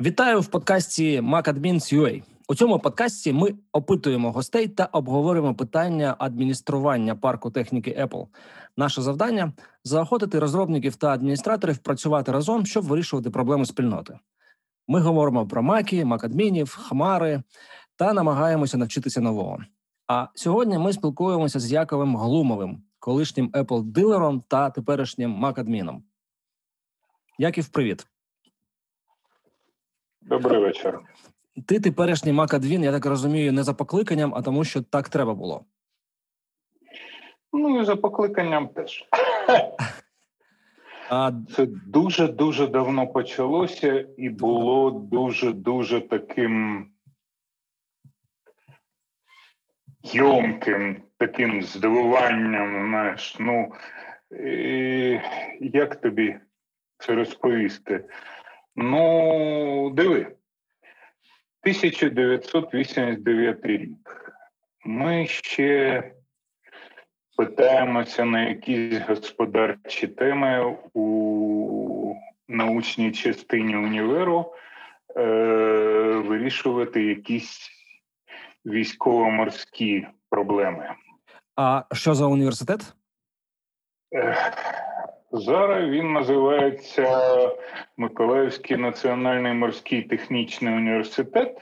Вітаю в подкасті MacAdmins.ua. У цьому подкасті ми опитуємо гостей та обговорюємо питання адміністрування парку техніки Apple. Наше завдання заохотити розробників та адміністраторів працювати разом, щоб вирішувати проблеми спільноти. Ми говоримо про маки, макадмінів, хмари та намагаємося навчитися нового. А сьогодні ми спілкуємося з Яковим Глумовим, колишнім Apple дилером та теперішнім макадміном. Яків, привіт. Добрий вечір. Ти теперішній Макадвін, я так розумію, не за покликанням, а тому, що так треба було. Ну і за покликанням теж. А... Це дуже дуже давно почалося і було дуже дуже таким йомким, таким здивуванням. знаєш, ну і Як тобі це розповісти? Ну, диви, 1989 рік. Ми ще питаємося на якісь господарчі теми у научній частині універу е, вирішувати якісь військово-морські проблеми. А що за університет? Зараз він називається Миколаївський національний морський технічний університет.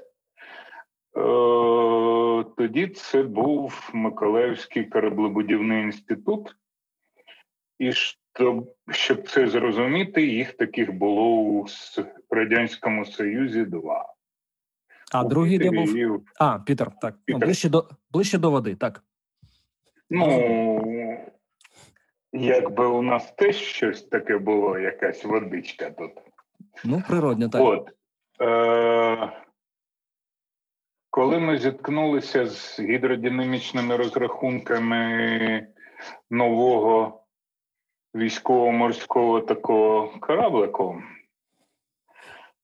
Е, тоді це був Миколаївський кораблебудівний інститут, і щоб це зрозуміти, їх таких було у Радянському Союзі два. А у другий де був? І... А, Пітер, так. Ну, Пітер. Ближче до ближче до води, так. Ну, Якби у нас теж щось таке було, якась водичка тут. Ну, природня, так. От. Е- Коли ми зіткнулися з гідродинамічними розрахунками нового військово-морського такого кораблику,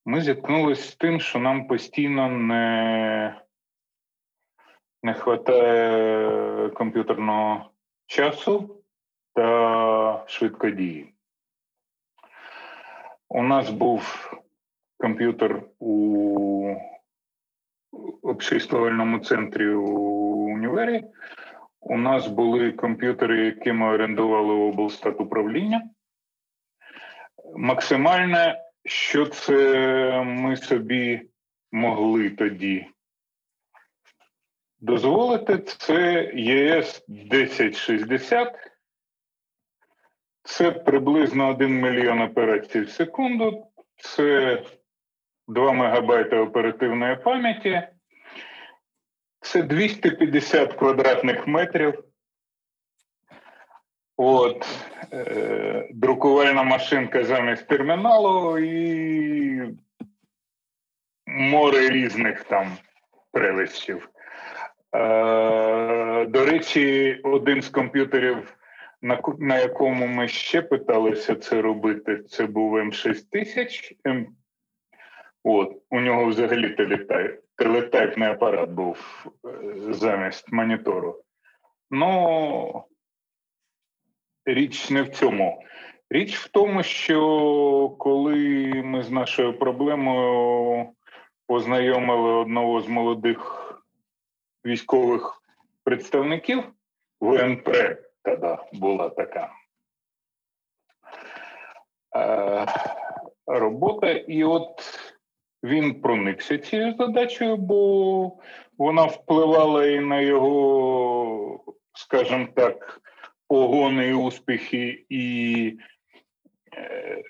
ми зіткнулися з тим, що нам постійно не не вистачає комп'ютерного часу та швидкодії. У нас був комп'ютер у обчислювальному центрі у універі. У нас були комп'ютери, які ми орендували у облстат управління. Максимальне, що це ми собі могли тоді дозволити, це ЄС 1060. Це приблизно 1 мільйон операцій в секунду, це 2 мегабайти оперативної пам'яті, це 250 квадратних метрів. От, е, друкувальна машинка замість терміналу і море різних там прелищів. Е, До речі, один з комп'ютерів на якому ми ще питалися це робити, це був М6000. М... От, У нього взагалі телетайп, телетайпний апарат був е, замість монітору. Ну, річ не в цьому. Річ в тому, що коли ми з нашою проблемою познайомили одного з молодих військових представників ВНП, тоді була така е, робота, і от він проникся цією задачею, бо вона впливала і на його, скажімо так, погони і успіхи, і е,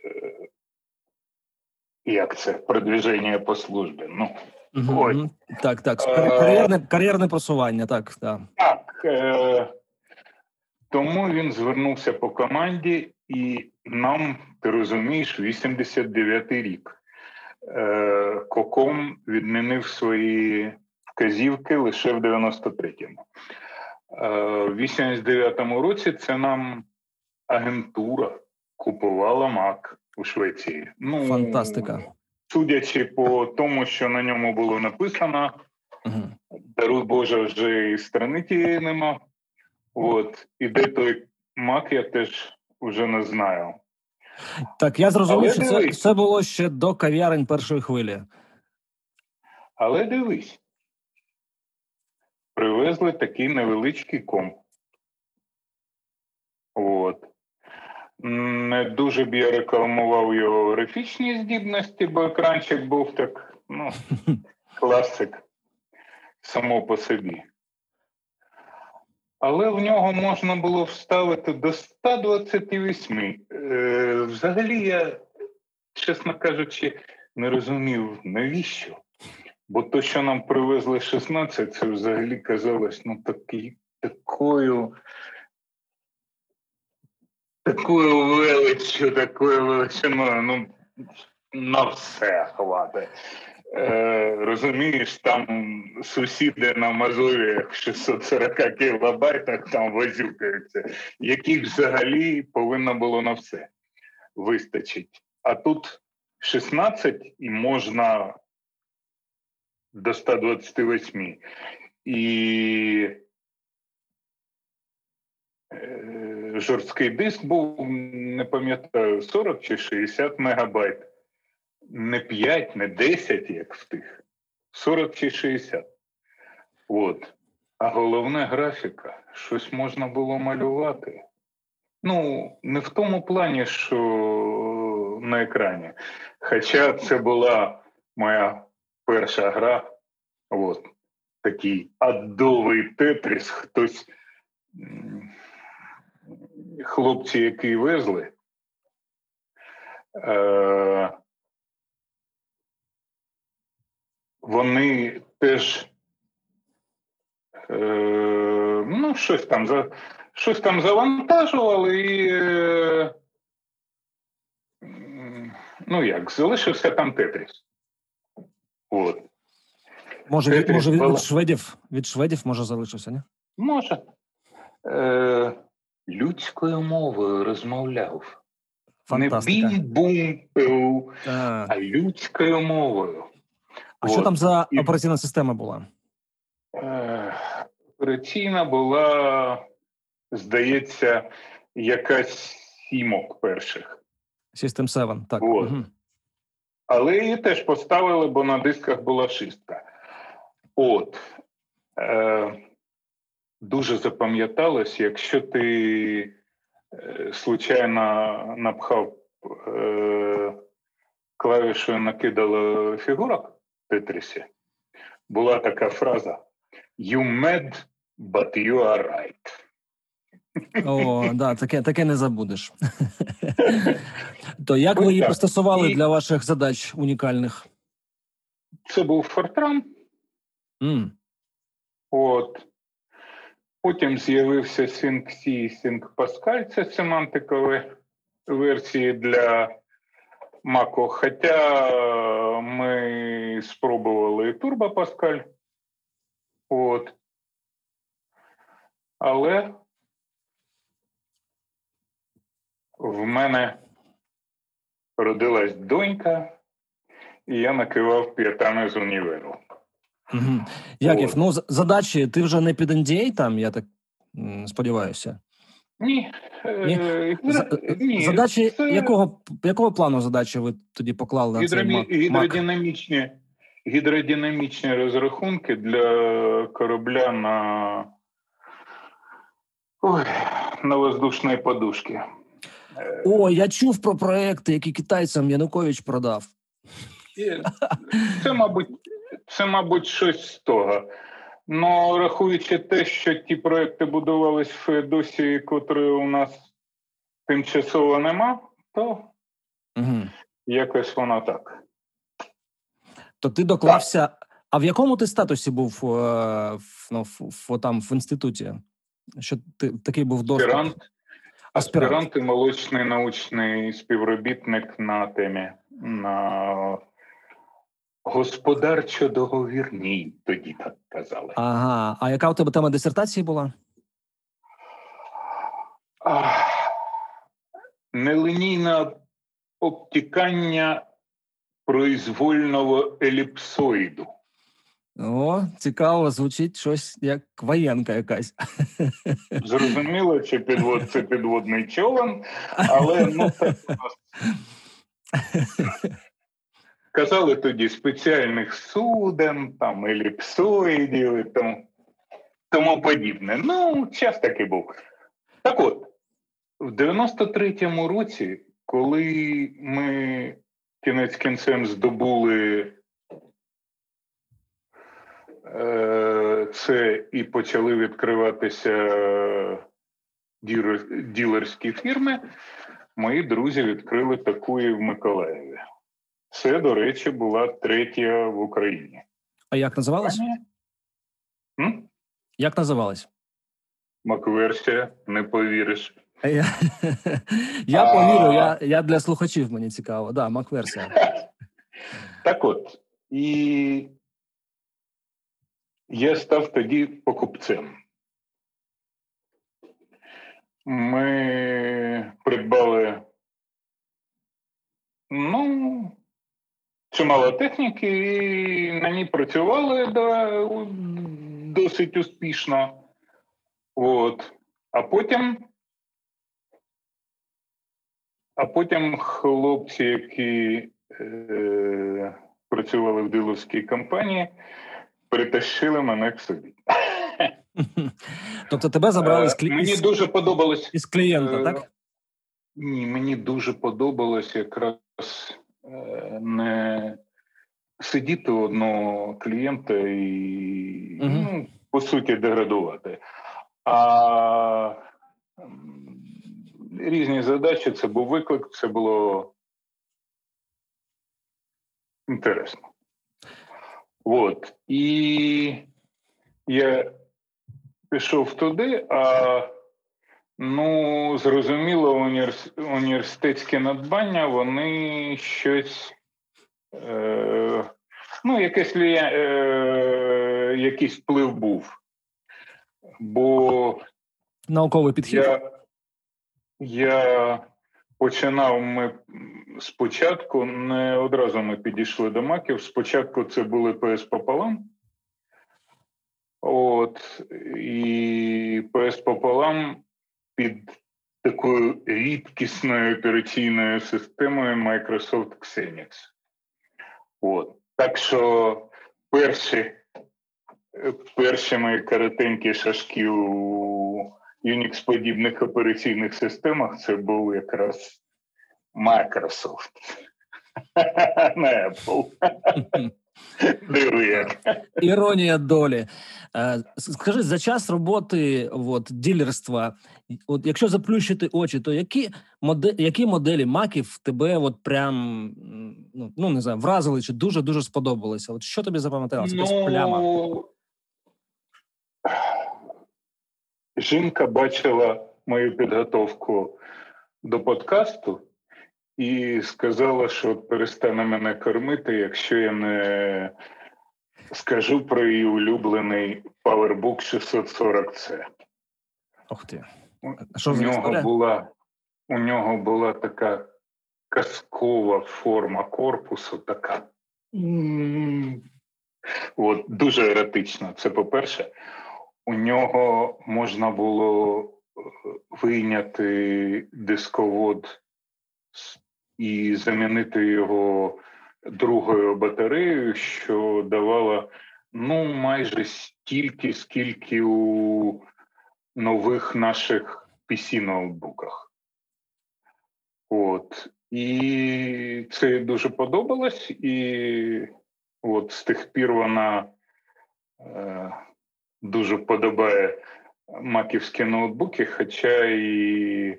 як це продвіження по службі. Ну, Угу. Так, так. Е, кар'єрне кар'єрне просування, так. Так. так е, тому він звернувся по команді, і нам, ти розумієш, 89-й рік. Е, Коком відмінив свої вказівки лише в 93-му. Е, в 89-му році це нам агентура купувала МАК у Швеції. Ну, Фантастика. Судячи по тому, що на ньому було написано, угу. даруй Боже, вже і страни тієї нема. От, і де той мак, я теж вже не знаю. Так, я зрозумів, Але що це, дивись. це було ще до кав'ярень першої хвилі. Але дивись, привезли такий невеличкий комп. От. Не дуже б я рекламував його графічні здібності, бо екранчик був так, ну, класик само по собі. Але в нього можна було вставити до 128. Е, взагалі, я, чесно кажучи, не розумів, навіщо. Бо то, що нам привезли 16, це взагалі казалось ну, такий, такою, такою величчю, такою величиною. Ну, на все хватить. Е, розумієш, там сусіди на Мазовіях 640 кілобайтах там возюкаються, яких взагалі повинно було на все вистачить. А тут 16 і можна до 128. І е, жорсткий диск був, не пам'ятаю, 40 чи 60 мегабайт. Не 5, не 10, як в тих. 40 чи 60. От. А головне графіка, щось можна було малювати. Ну, не в тому плані, що на екрані. Хоча це була моя перша гра, от, такий адовий тетріс, хтось, хлопці, які везли, е, вони теж е, ну, щось там за. Щось там завантажували і. е, Ну як, залишився там Тетріс. От. Може, від, може від, від шведів, від шведів може залишився, ні? Може. Е, людською мовою розмовляв. Фантастика. Не бім-бум а людською мовою. А що там за операційна система була? Е, Операційна була, здається, якась сімок перших. System 7, так. От. Мгм. Але її теж поставили, бо на дисках була шістка. От. Е, дуже запам'яталось, якщо ти е, случайно напхав е, клавішою накидало фігурок Тетрісі, була така фраза You mad, but you are right. О, да, таке, таке не забудеш. То як ви її пристосували для ваших задач унікальних? Це був Фортран. М, От. Потім з'явився SyncC і SyncPascal, це семантикові версії для Mac. Хоча е, ми спробували Turbo Pascal. От. Але в мене родилась донька, і я накивав п'ятами з універу. мгм. Яків, От. ну задачі ти вже не під NDA там, я так сподіваюся. Ні. е, Ні. ні, задачі це якого, якого плану задачі ви тоді поклали на цей? Mac? гідродинамічні, гідродинамічні розрахунки для корабля на, Ой, на воздушній подушці. Е, О, я чув про проекти, які китайцям Янукович продав. Це, мабуть, це, мабуть, щось з того. Ну, рахуючи те, що ті проекти будувались в Феодосії, котрої у нас тимчасово нема, то Угу. якось воно так. То ти доклався. А в якому ти статусі був е, в, ну, в, в, там в інституті? Що ти такий був доступ? Аспірант. аспірант і молочний научний співробітник на темі на господарчо-договірній, тоді так казали. Ага. А яка у тебе тема дисертації була? Ах, Нелинійне обтікання произвольного еліпсоїду. О, цікаво, звучить щось як воєнка якась. Зрозуміло, чи підвод це підводний човен, але ну так у нас казали тоді спеціальних суден, там еліпсоїдів і тому, тому подібне. Ну, час таки був. Так от, в 93-му році, коли ми кінець кінцем здобули е, це і почали відкриватися ділерські фірми, мої друзі відкрили таку і в Миколаєві. Це, до речі, була третя в Україні. А як називалась? М? Як називалась? Макверсія, не повіриш. Я, я повірю, я я для слухачів мені цікаво. Да, Макверсія. Так от. І я став тоді покупцем. Ми придбали ну, чимало техніки, і на ній працювали да, досить успішно. От. А потім. А потім хлопці, які е, працювали в диловській компанії, притащили мене к собі. Тобто тебе забрали з. Е, мені дуже подобалось із клієнта, е, так? Ні, мені дуже подобалось якраз не сидіти одного клієнта і, угу. ну, по суті, деградувати. А різні задачі це був виклик, це було інтересно. От. І я пішов туди, а ну, зрозуміло, універс... університетські надбання, вони щось. Е... Ну, якийсь, е... якийсь вплив був. Бо науковий підхід. Я, я починав ми спочатку, не одразу ми підійшли до маків. Спочатку це були ПС пополам. От, і ПС пополам під такою рідкісною операційною системою Microsoft Xenix. От. Так що перші перші мої коротенькі шашки у Unix подібних операційних системах це був якраз Microsoft. Не Apple. Як. Іронія долі. Е, скажи, за час роботи от, ділерства, от якщо заплющити очі, то які моделі, які моделі маків тебе от прям ну, ну не знаю, вразили чи дуже дуже сподобалися? От що тобі запам'яталося? Ну, пляма? Жінка бачила мою підготовку до подкасту і сказала, що перестане мене кормити, якщо я не скажу про її улюблений PowerBook 640C. Ох ти. Що у нього була у нього була така казкова форма корпусу, така От, дуже еротична. Це по-перше, у нього можна було е, вийняти дисковод і замінити його другою батареєю, що давало ну майже стільки, скільки у нових наших pc ноутбуках. От. І це дуже подобалось, і от з тих пір вона е, дуже подобає маківські ноутбуки, хоча і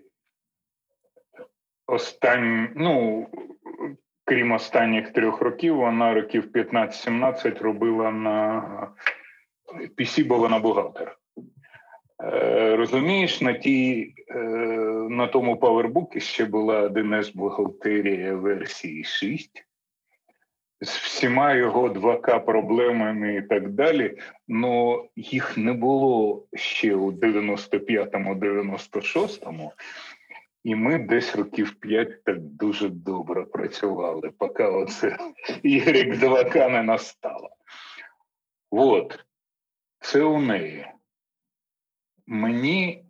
останні, ну, крім останніх трьох років, вона років 15-17 робила на PC, бо вона бухгалтер. Е, розумієш, на ті, е, на тому павербукі ще була 1С бухгалтерія версії 6 з всіма його 2К проблемами і так далі, але їх не було ще у 95-му, 96-му. І ми десь років 5 так дуже добре працювали, поки оце Y 2К не настало. От, це у неї. Мені,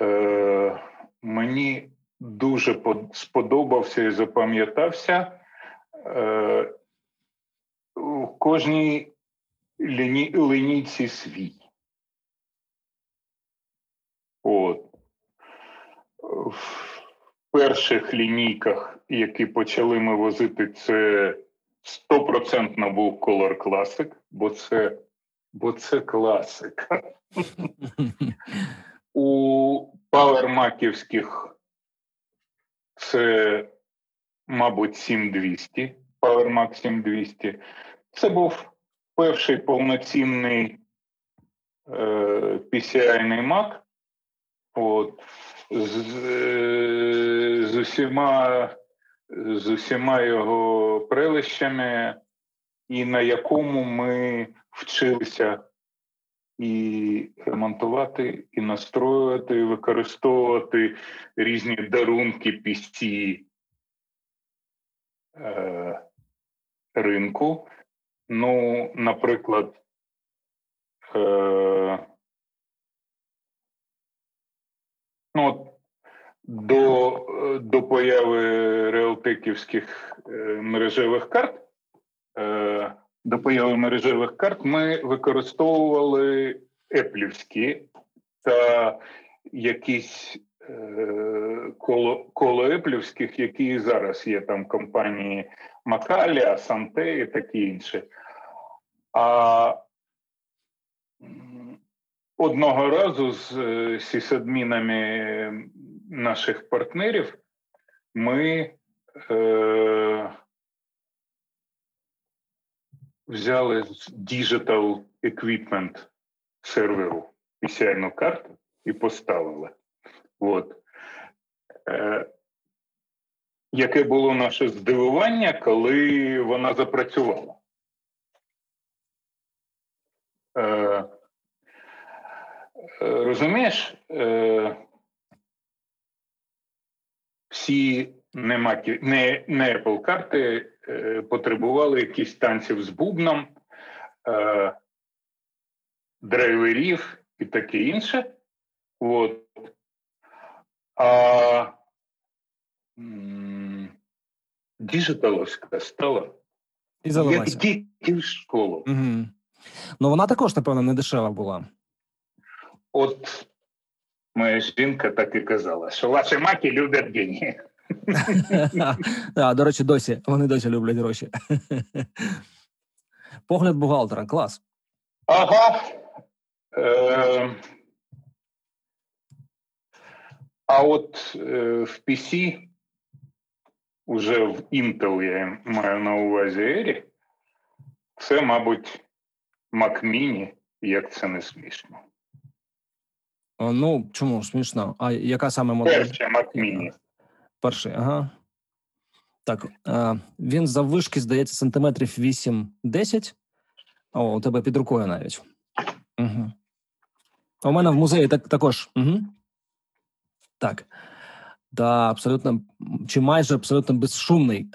е, мені дуже сподобався і запам'ятався е, у кожній ліні, лінійці свій. От. В перших лінійках, які почали ми возити, це стопроцентно був Color Classic, бо це, бо це класика. У павермаківських це, мабуть, 7200, PowerMac 7200. Це був перший повноцінний е, PCI-ний Mac. От, з, е, з, усіма, з усіма його прелищами, і на якому ми вчилися і ремонтувати, і настроювати, і використовувати різні дарунки пісці е, ринку. Ну, наприклад, е, ну, до, до появи реалтеківських е, мережевих карт, е, до появи мережевих карт ми використовували еплівські та якісь е, коло, коло еплівських, які зараз є там компанії Макалі, Асанте і такі інші. А одного разу з е, сісадмінами наших партнерів ми е, взяли з Digital Equipment серверу PCI карту і поставили. От. Е, яке було наше здивування, коли вона запрацювала? Е, е, розумієш, е, всі не, макі, не, не Apple карти е, потребували якісь танців з бубном, е, драйверів і таке інше. От. А м, діджиталовська стала І як діти в школу. Угу. Ну вона також, напевно, не дешева була. От моя жінка так і казала, що ваші маки люблять генії. А, до речі, досі вони досі люблять гроші. Погляд бухгалтера, клас. Ага. Е, а от е, в PC, уже в Intel я маю на увазі Ері, це, мабуть, Mac Mini, як це не смішно. О, Ну, чому смішно? А яка саме модель? Перше Mac Mini. Перший, ага. Так, е, він заввишки, здається, сантиметрів 8-10. О, у тебе під рукою навіть. Угу. У мене в музеї так, також. Угу. Так. Да, абсолютно, чи майже абсолютно безшумний.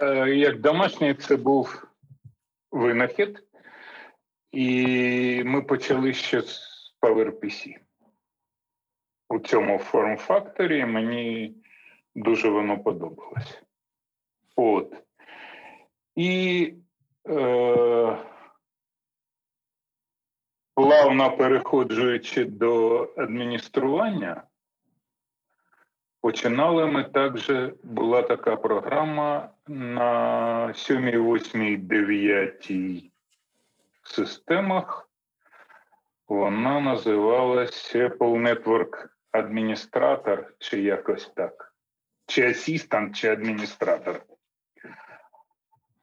Е, Як домашній, це був винахід, і ми почали ще з PowerPC. У цьому форм-факторі мені дуже воно подобалось. От. І е, плавно переходжуючи до адміністрування, Починали ми також, була така програма на 7, 8, 9 системах. Вона називалась Apple Network Administrator, чи якось так. Чи асістант, чи адміністратор.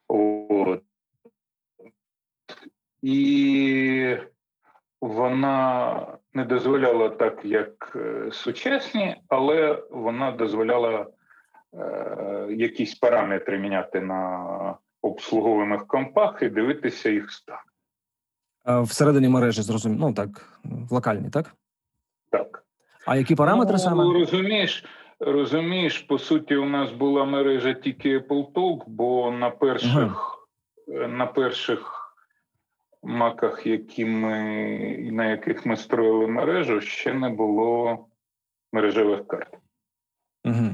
От. І вона не дозволяла так, як е, сучасні, але вона дозволяла е, якісь параметри міняти на обслуговуваних компах і дивитися їх стан. Е, Всередині мережі, зрозуміло. Ну так, в локальній, так? Так. А які параметри ну, саме? Розумієш, Розумієш, по суті, у нас була мережа тільки Apple Talk, бо на перших, е, на перших маках, які ми, на яких ми строїли мережу, ще не було мережевих карт. Угу.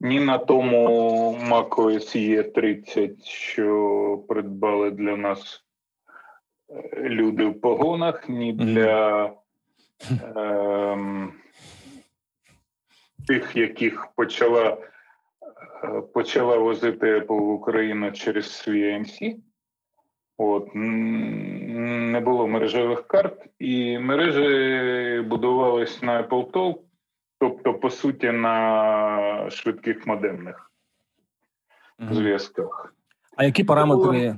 Ні на тому macOS e 30, що придбали для нас люди в погонах, ні для ем, тих, яких почала, е, почала возити Apple в Україну через свій AMC. От, не було мережевих карт, і мережі будувались на Apple Talk, тобто, по суті, на швидких модемних зв'язках. А які параметри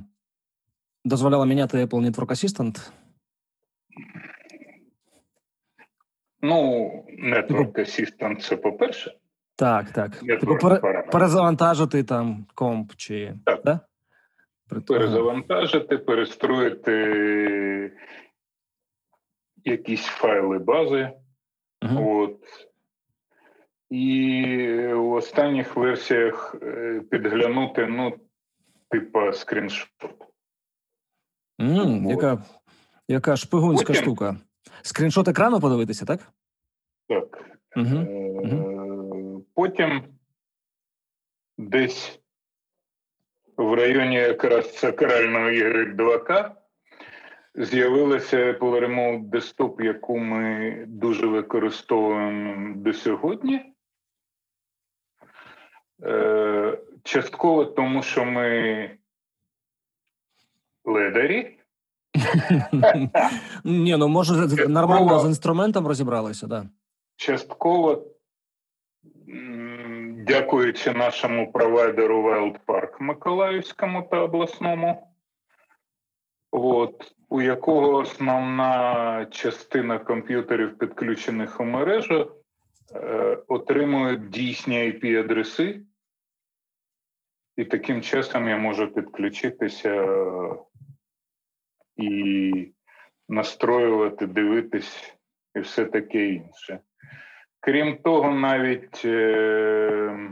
дозволяли міняти Apple Network Assistant? Ну, Network Assistant це по-перше. Так, так. Типу пере, перезавантажити там комп чи Так. Да? Перезавантажити, перестроїти якісь файли бази. Мгм. От. І в останніх версіях е, підглянути, ну, типа скріншот. М, Вот. яка, яка шпигунська Потім- штука. Скріншот екрану подивитися, так? Так. Угу. Е, Потім десь в районі якраз сакрального y 2К з'явилася Apple Remote Desktop, яку ми дуже використовуємо до сьогодні. Е, Частково тому, що ми ледарі. Ні, ну може нормально з інструментом розібралися, да. Частково, дякуючи нашому провайдеру WildPark Миколаївському та обласному, от, у якого основна частина комп'ютерів, підключених у мережу, е, отримують дійсні IP-адреси, і таким часом я можу підключитися і настроювати, дивитись і все таке інше. Крім того, навіть е,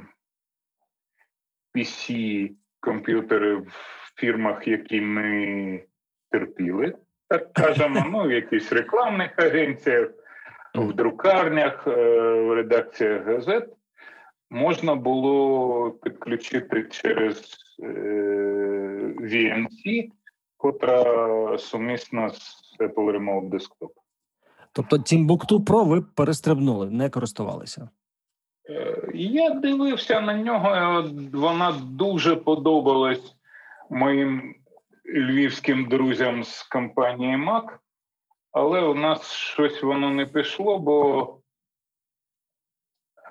PC комп'ютери в фірмах, які ми терпіли, так кажемо, ну, в якихось рекламних агенціях, в друкарнях, е, в редакціях газет, можна було підключити через е, VNC, котра сумісна з Apple Remote Desktop. Тобто Timbuktu Pro ви перестрибнули, не користувалися. Е, Я дивився на нього, вона дуже подобалась моїм львівським друзям з компанії Mac, але у нас щось воно не пішло, бо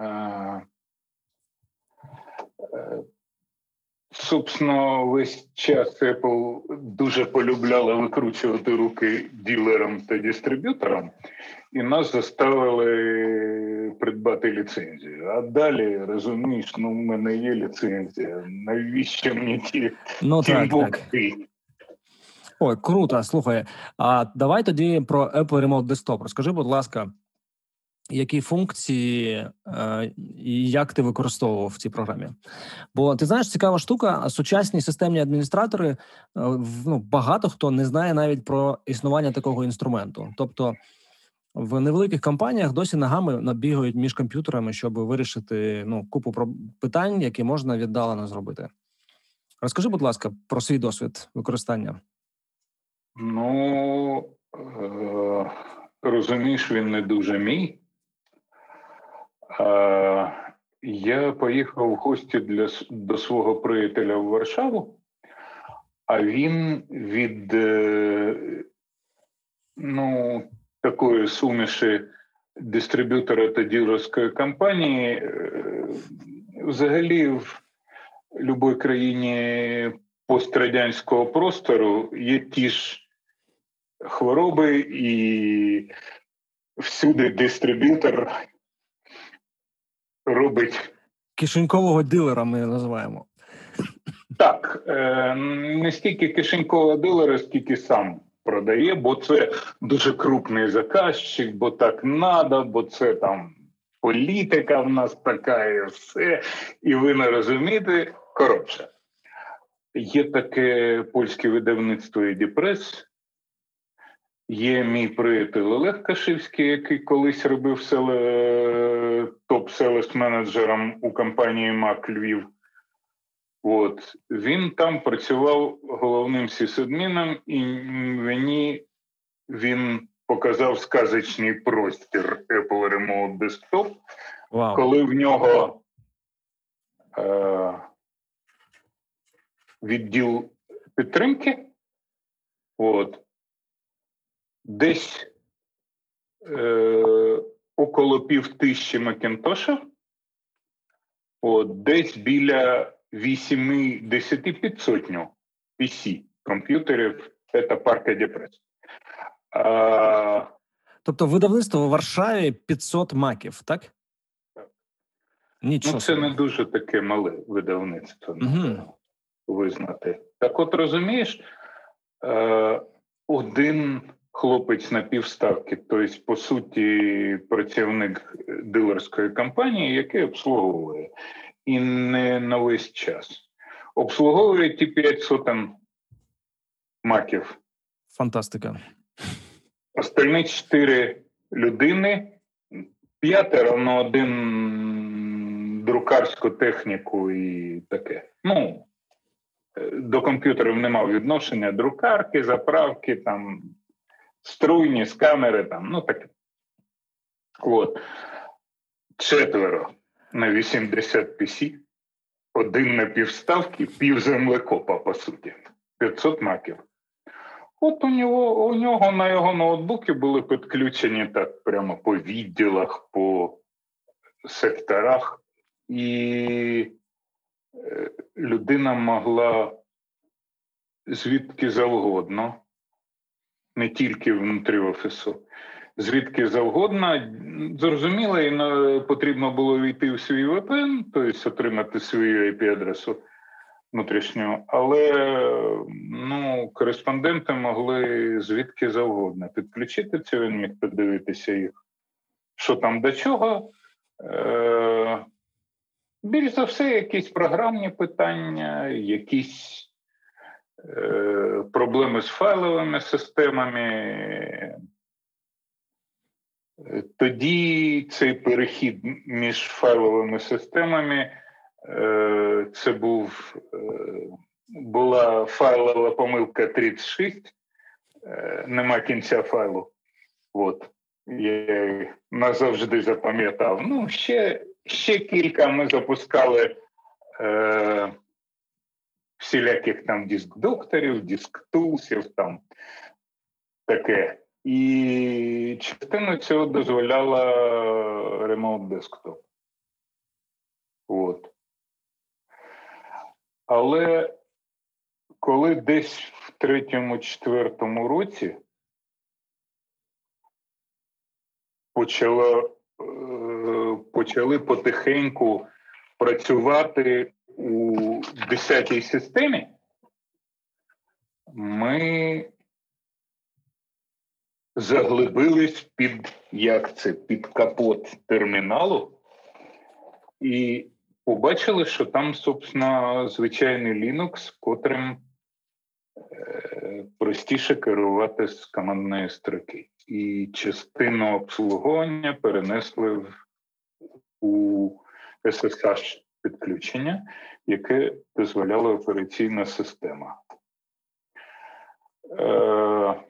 е, е, собственно, весь час Apple дуже полюбляла викручувати руки ділерам та дистриб'юторам, і нас заставили придбати ліцензію. А далі розумієш, ну в мене є ліцензія. Навіщо мені ті Ну так, так. Ой, круто. Слухай, а давай тоді про Apple Remote Desktop. Розкажи, будь ласка, які функції е, і як ти використовував в цій програмі? Бо ти знаєш, цікава штука. Сучасні системні адміністратори е, ну, багато хто не знає навіть про існування такого інструменту. Тобто в невеликих компаніях досі ногами набігають між комп'ютерами, щоб вирішити ну, купу питань, які можна віддалено зробити. Розкажи, будь ласка, про свій досвід використання. Ну е, розумієш, він не дуже мій. Я поїхав в гості для, до свого приятеля в Варшаву, а він від е, ну, такої суміші дистриб'ютора та ділерської компанії. е, Взагалі, в будь-якій країні пострадянського простору є ті ж хвороби, і всюди дистриб'ютор робить Кишенькового дилера ми називаємо. так, е, не стільки кишенькового дилера, скільки сам продає, бо це дуже крупний заказчик, бо так надо, бо це там політика в нас така, і все, і ви не розумієте. Коротше, є таке польське видавництво «Едіпрес», Є мій приятель Олег Кашивський, який колись робив селе, топ селес менеджером у компанії МАК Львів. От він там працював головним сісадміном, і мені він показав сказочний простір Apple Remote Desktop, Вау. коли в нього е, відділ підтримки. От, десь е, около пів тисячі Макінтошів, от, десь біля 8-10 під сотню PC комп'ютерів це парка Депрес. А, Тобто видавництво в Варшаві 500 маків, так? Так. Нічого. ну, це не дуже таке мале видавництво, треба визнати. Так от розумієш, е, один хлопець на півставки, тобто, по суті, працівник дилерської компанії, який обслуговує, і не на весь час. Обслуговує ті 5 сотень маків. Фантастика. Остальні чотири людини, п'ятеро, ну один друкарську техніку і таке. Ну, е, до комп'ютерів не мав відношення. Друкарки, заправки, там, струйні, з камери, там, ну таке. От. Четверо на 80 PC, один на півставки, пів землекопа, по суті. 500 маків. От у нього, у нього на його ноутбуки були підключені так прямо по відділах, по секторах, і е, людина могла звідки завгодно, не тільки внутрі офісу, звідки завгодно. Зрозуміло, і потрібно було війти в свій VPN, тобто отримати свою IP-адресу внутрішню, але ну, кореспонденти могли звідки завгодно підключити це, він міг подивитися їх, що там до чого. Е, більш за все, якісь програмні питання, якісь проблеми з файловими системами. Е, Тоді цей перехід між файловими системами е, це був е, була файлова помилка 36, е, нема кінця файлу. От. Я назавжди запам'ятав. Ну, ще, ще кілька ми запускали е, всіляких там диск-докторів, диск-тулсів, там таке. І частину цього дозволяла Remote Desktop. От. Але коли десь в третьому-четвертому році почало, е, почали потихеньку працювати у 10-й системі, ми заглибились під як це, під капот терміналу і побачили, що там, собственно, звичайний Linux, котрим е, простіше керувати з командної строки. І частину обслуговування перенесли в, у SSH підключення, яке дозволяла операційна система. Е,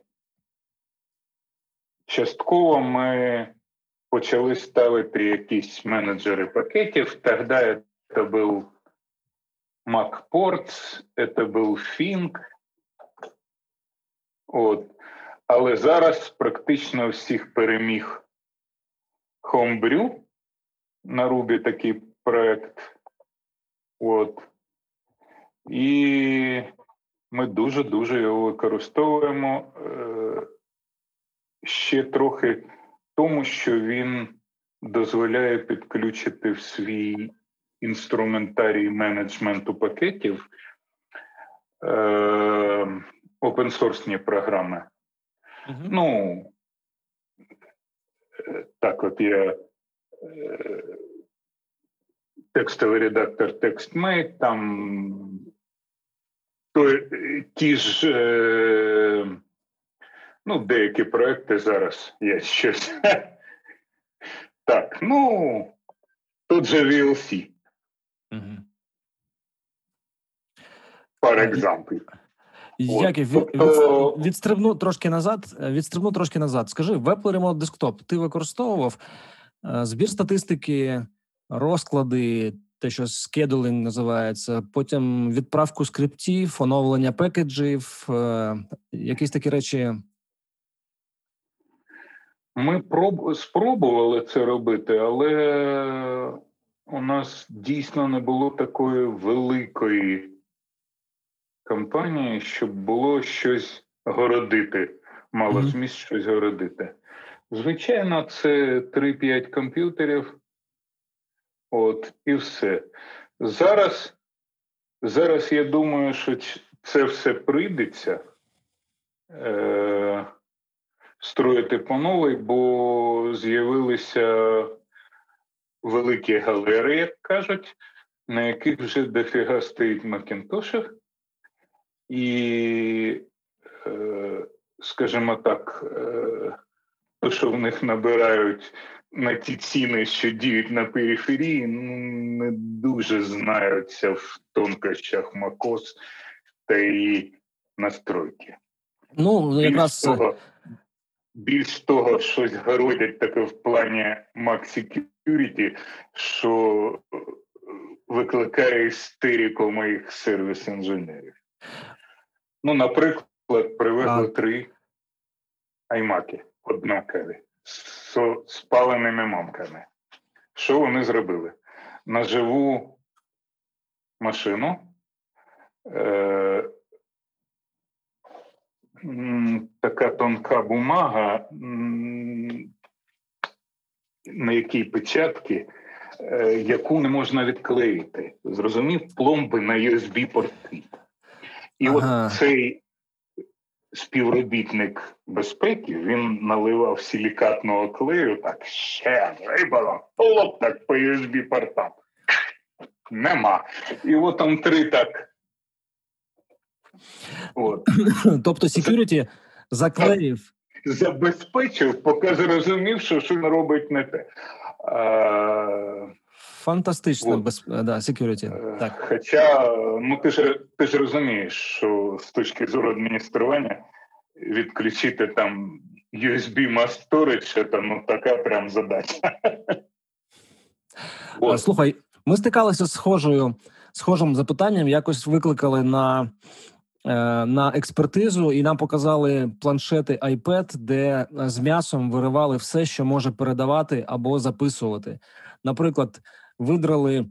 частково ми почали ставити якісь менеджери пакетів. Тоді це був MacPorts, це був Fink. От. Але зараз практично всіх переміг Homebrew на Ruby такий проект. От. І ми дуже-дуже його використовуємо. Е, ще трохи тому, що він дозволяє підключити в свій інструментарій менеджменту пакетів е, опенсорсні програми. Мгм. Ну, е, так от я е, текстовий редактор TextMate, там то, ті ж е, ну, деякі проекти зараз є щось. Так, ну тут же VLC, Угу. for А, example. От, від, тобто- від, відстрибну трошки назад. е, Відстрибну трошки назад. Скажи, Remote Desktop ти використовував е, збір статистики, розклади, те, що скедулінг називається, потім відправку скриптів, оновлення пекеджів, е, якісь такі речі. Ми проб... спробували це робити, але у нас дійсно не було такої великої кампанії, щоб було щось городити. Мало Мгм. зміст щось городити. Звичайно, це 3-5 комп'ютерів. От, і все. Зараз, зараз я думаю, що це все прийдеться. Е- строїти по новій, бо з'явилися великі галери, як кажуть, на яких вже дофіга стоїть макінтошів. І, е, скажімо так, е, то, що в них набирають на ті ціни, що діють на периферії, ну, не дуже знаються в тонкощах MacOS та її настройки. Ну, Більш якраз того, більш того, щось городять таке в плані Mac Security, що е, викликає істерику моїх сервіс-інженерів. Ну, наприклад, привезли А. три аймаки однакові з спаленими мамками. Що вони зробили? На живу машину. Е- така тонка бумага, на якій печатки, е, яку не можна відклеїти. Зрозумів, пломби на USB-порти. І Ага. от цей співробітник безпеки він наливав силікатного клею, так ще вибило, хлоп так по USB-портам. Нема. І от там три так. От. тобто security заклеїв. забезпечив, поки зрозумів, що що він робить не те. А, Фантастично, От. без да, security. е, Так. Хоча, ну ти ж ти ж розумієш, що з точки зору адміністрування відключити там USB mass storage, це там ну, така прям задача. Е, Слухай, ми стикалися з схожою схожим запитанням. Якось викликали на, на експертизу, і нам показали планшети iPad, де е, з м'ясом виривали все, що може передавати або записувати. Наприклад, видрали.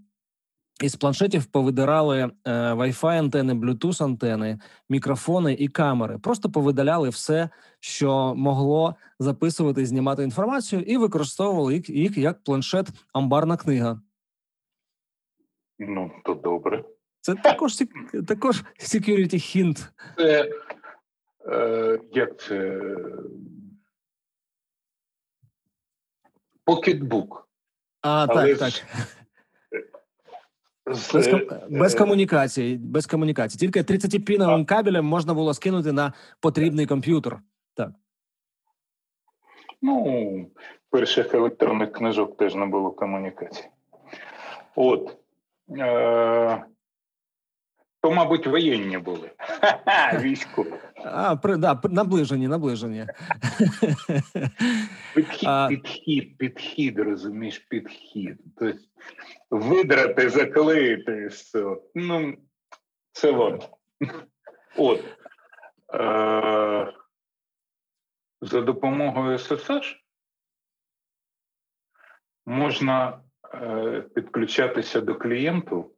Із планшетів повидирали е, Wi-Fi антени, Bluetooth антени, мікрофони і камери. Просто повидаляли все, що могло записувати, і знімати інформацію, і використовували їх, їх як планшет амбарна книга. Ну, то добре. Це також також security hint. Це е, як це? Pocketbook. А Але так, ж- так. Без, ком- без е, комунікації, без комунікації. Тільки 30-піновим кабелем можна було скинути на потрібний комп'ютер. Ну, перших електронних книжок теж не було комунікації. От. Е, то, мабуть, воєнні були. Військові. А, при, да, наближені, наближені. Підхід, підхід, підхід, розумієш, підхід. Тобто видрати, заклеїти і все. Ну, це воно. От. Е, за допомогою SSH можна е, підключатися до клієнту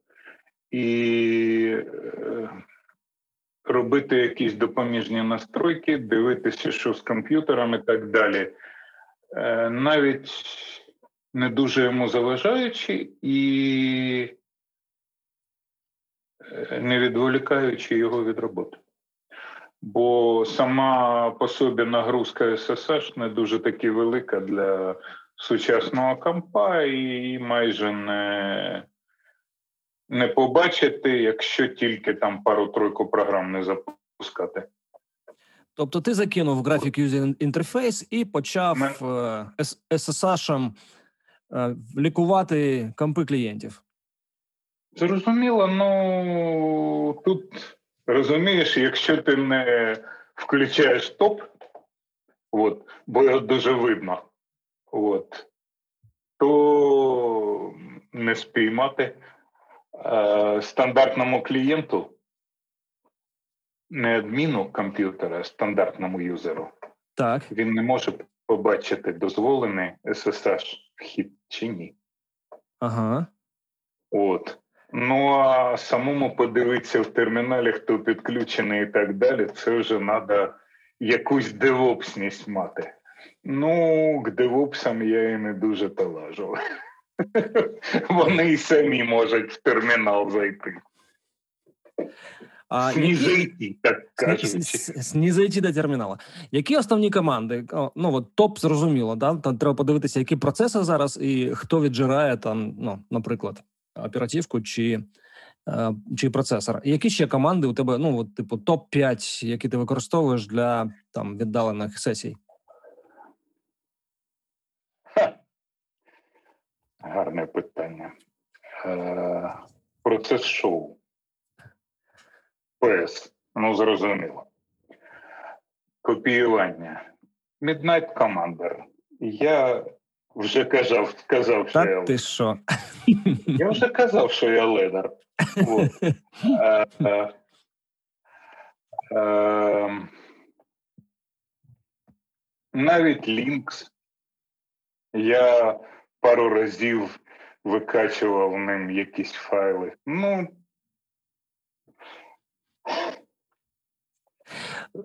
і е, робити якісь допоміжні настройки, дивитися, що з комп'ютером і так далі. Е, навіть не дуже йому заважаючи і е, не відволікаючи його від роботи. Бо сама по собі нагрузка SSH не дуже таки велика для сучасного компа і майже не не побачити, якщо тільки там пару-тройку програм не запускати. Тобто ти закинув графік User Interface і почав Ми... SSH е, лікувати компи клієнтів. Зрозуміло, ну тут розумієш, якщо ти не включаєш топ, от, бо його дуже видно, от, то не спіймати е, стандартному клієнту, не адміну комп'ютера, а стандартному юзеру. Так. Він не може побачити, дозволений SSH вхід чи ні. Ага. От. Ну а самому подивитися в терміналі, хто підключений і так далі, це вже треба якусь девопсність мати. Ну, к девопсам я і не дуже талажу. Вони і самі можуть в термінал зайти. А Снізойти, так кажуть. Снізойти до термінала. Які основні команди? Ну от топ зрозуміло, да? Там треба подивитися, які процеси зараз і хто віджирає там, ну, наприклад, оперативку чи чи процесор. Які ще команди у тебе, ну, от, типу, топ-5, які ти використовуєш для там віддалених сесій? Гарне питання. Е, Процес шоу. ПС. Ну, зрозуміло. Копіювання. Midnight Commander. Я вже казав, сказав, що так я ти що? Я вже казав, що я ледар. Е, е, е, навіть Linux. Я пару разів викачував ним якісь файли. Ну.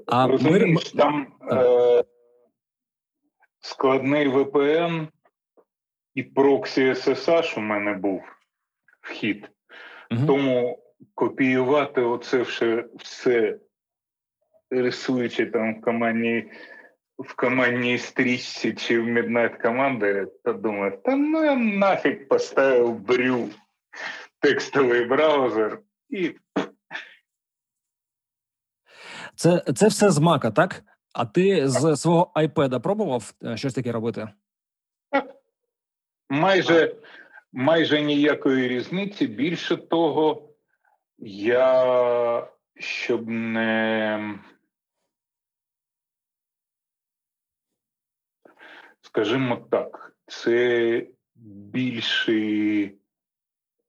А розумієш, ми... там е, складний VPN і проксі SSH у мене був вхід. Угу. Тому копіювати оце все, все рисуючи там в командній в командній стрічці чи в Midnight Commander, то думаю, та ну я нафіг поставив брю текстовий браузер і. Це це все з Мака, так? А ти з свого iPad пробував е, щось таке робити? Майже майже ніякої різниці. Більше того, я щоб не, скажімо так, це більше,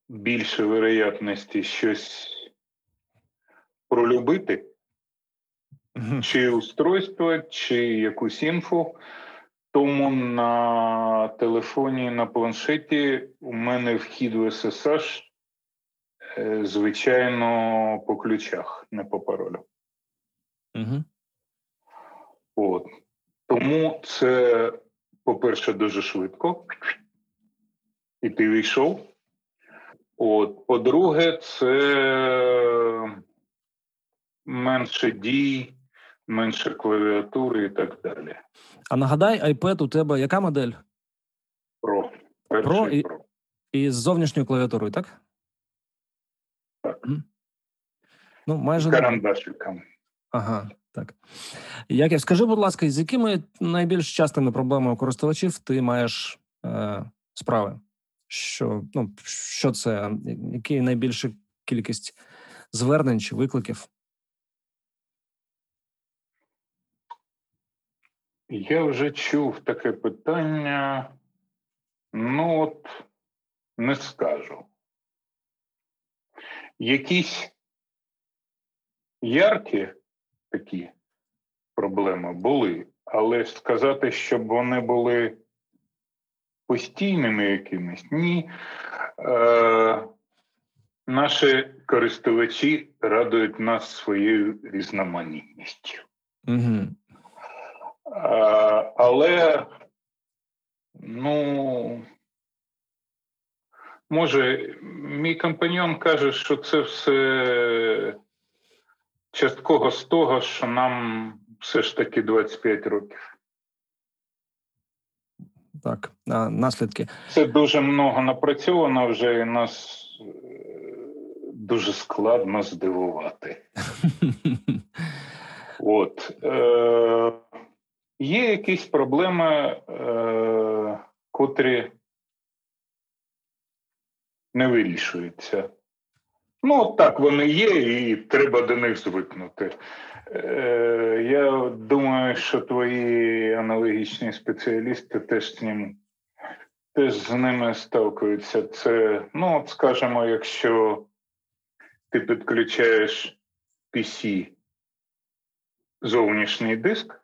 більше вероятності щось пролюбити, чи устройство, чи якусь інфу. Тому на телефоні на планшеті у мене вхід в SSH, е, звичайно, по ключах, не по паролю. Угу. От. Тому це, по-перше, дуже швидко. І ти війшов. От, По-друге, це менше дій, менше клавіатури і так далі. А нагадай, iPad у тебе яка модель? Pro. Pro і, Pro. і з зовнішньою клавіатурою, так? Так. Ну, майже карандашиком. Ага, так. Яків, скажи, будь ласка, з якими найбільш частими проблемами користувачів ти маєш е, справи? Що ну, що це? Які найбільша кількість звернень чи викликів? Я вже чув таке питання. Ну, от не скажу. Якісь яркі такі проблеми були, але сказати, щоб вони були постійними якимись, ні. Е, Наші користувачі радують нас своєю різноманітністю. Угу. Але, ну, може, мій компаньон каже, що це все частково з того, що нам все ж таки 25 років. так, наслідки. Це дуже много напрацьовано вже і нас е, дуже складно здивувати. От. Е, Є якісь проблеми, е, котрі не вирішуються. Ну, так вони є, і треба до них звикнути. Е, Я думаю, що твої аналогічні спеціалісти теж з ним теж з ними сталкуються. Це, ну, от скажімо, якщо ти підключаєш PC зовнішній диск,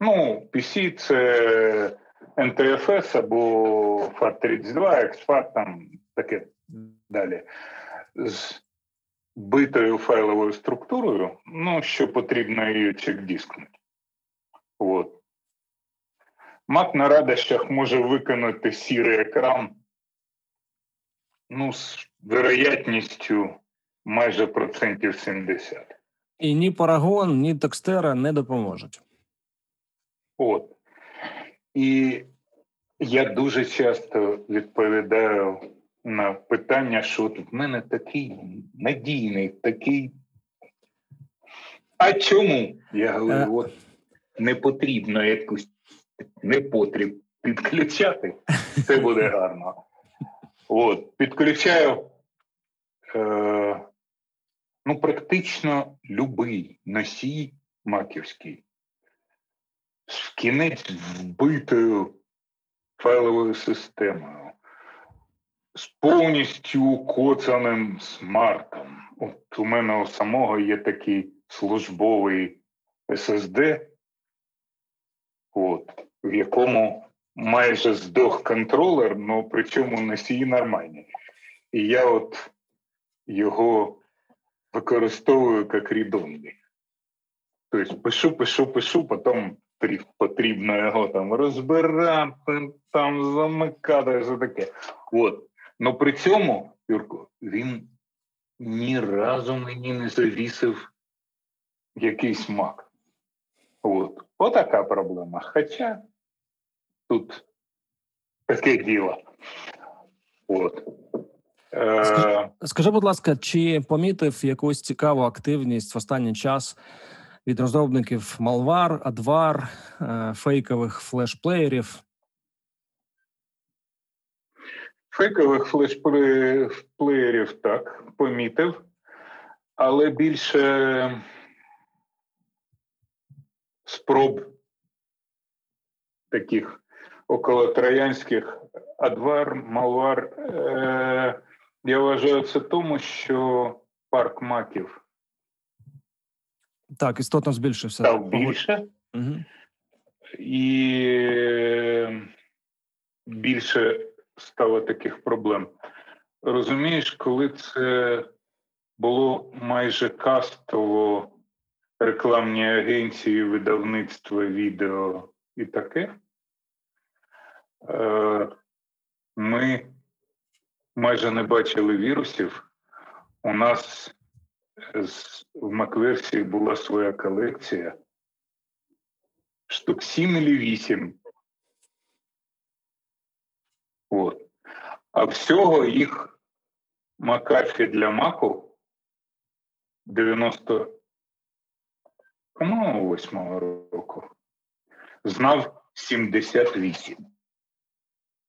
ну, PC це NTFS або FAT32, XFAT, там таке далі. З битою файловою структурою, ну, що потрібно її чек-дискнути. От. Mac на радощах може виконати сірий екран ну, з вероятністю майже процентів 70. І ні Парагон, ні Текстера не допоможуть. От. І я дуже часто відповідаю на питання, що от в мене такий надійний, такий. А чому? Я говорю, от не потрібно якусь непотріб підключати, це буде гарно. От, підключаю е, ну, практично любий носій маківський в кінець вбитою файловою системою, з повністю коцаним смартом. От у мене у самого є такий службовий SSD, от, в якому майже здох контролер, але ну, причому носії нормальні. І я от його використовую як рідонний. Тобто пишу, пишу, пишу, потім потрібно його там розбирати, там замикати, все таке. От. Ну при цьому, Юрко, він ні разу мені не завісив якийсь мак. От. Отака проблема. Хоча тут таке діло. От. Скажи, скажи, будь ласка, чи помітив якусь цікаву активність в останній час від розробників Malware, Advar, е, фейкових флешплеєрів? Фейкових флешплеєрів так, помітив, але більше спроб таких околотроянських адвар, малвар. Е, Я вважаю це тому, що парк маків. Так, істотно збільшився. Став більше. Угу. І більше стало таких проблем. Розумієш, коли це було майже кастово рекламні агенції, видавництва відео і таке, е, ми майже не бачили вірусів. У нас в Макверсії була своя колекція. Штук 7 или 8. От. А всього їх Макафі для Маку 90 по-моєму, 8 року. Знав 78.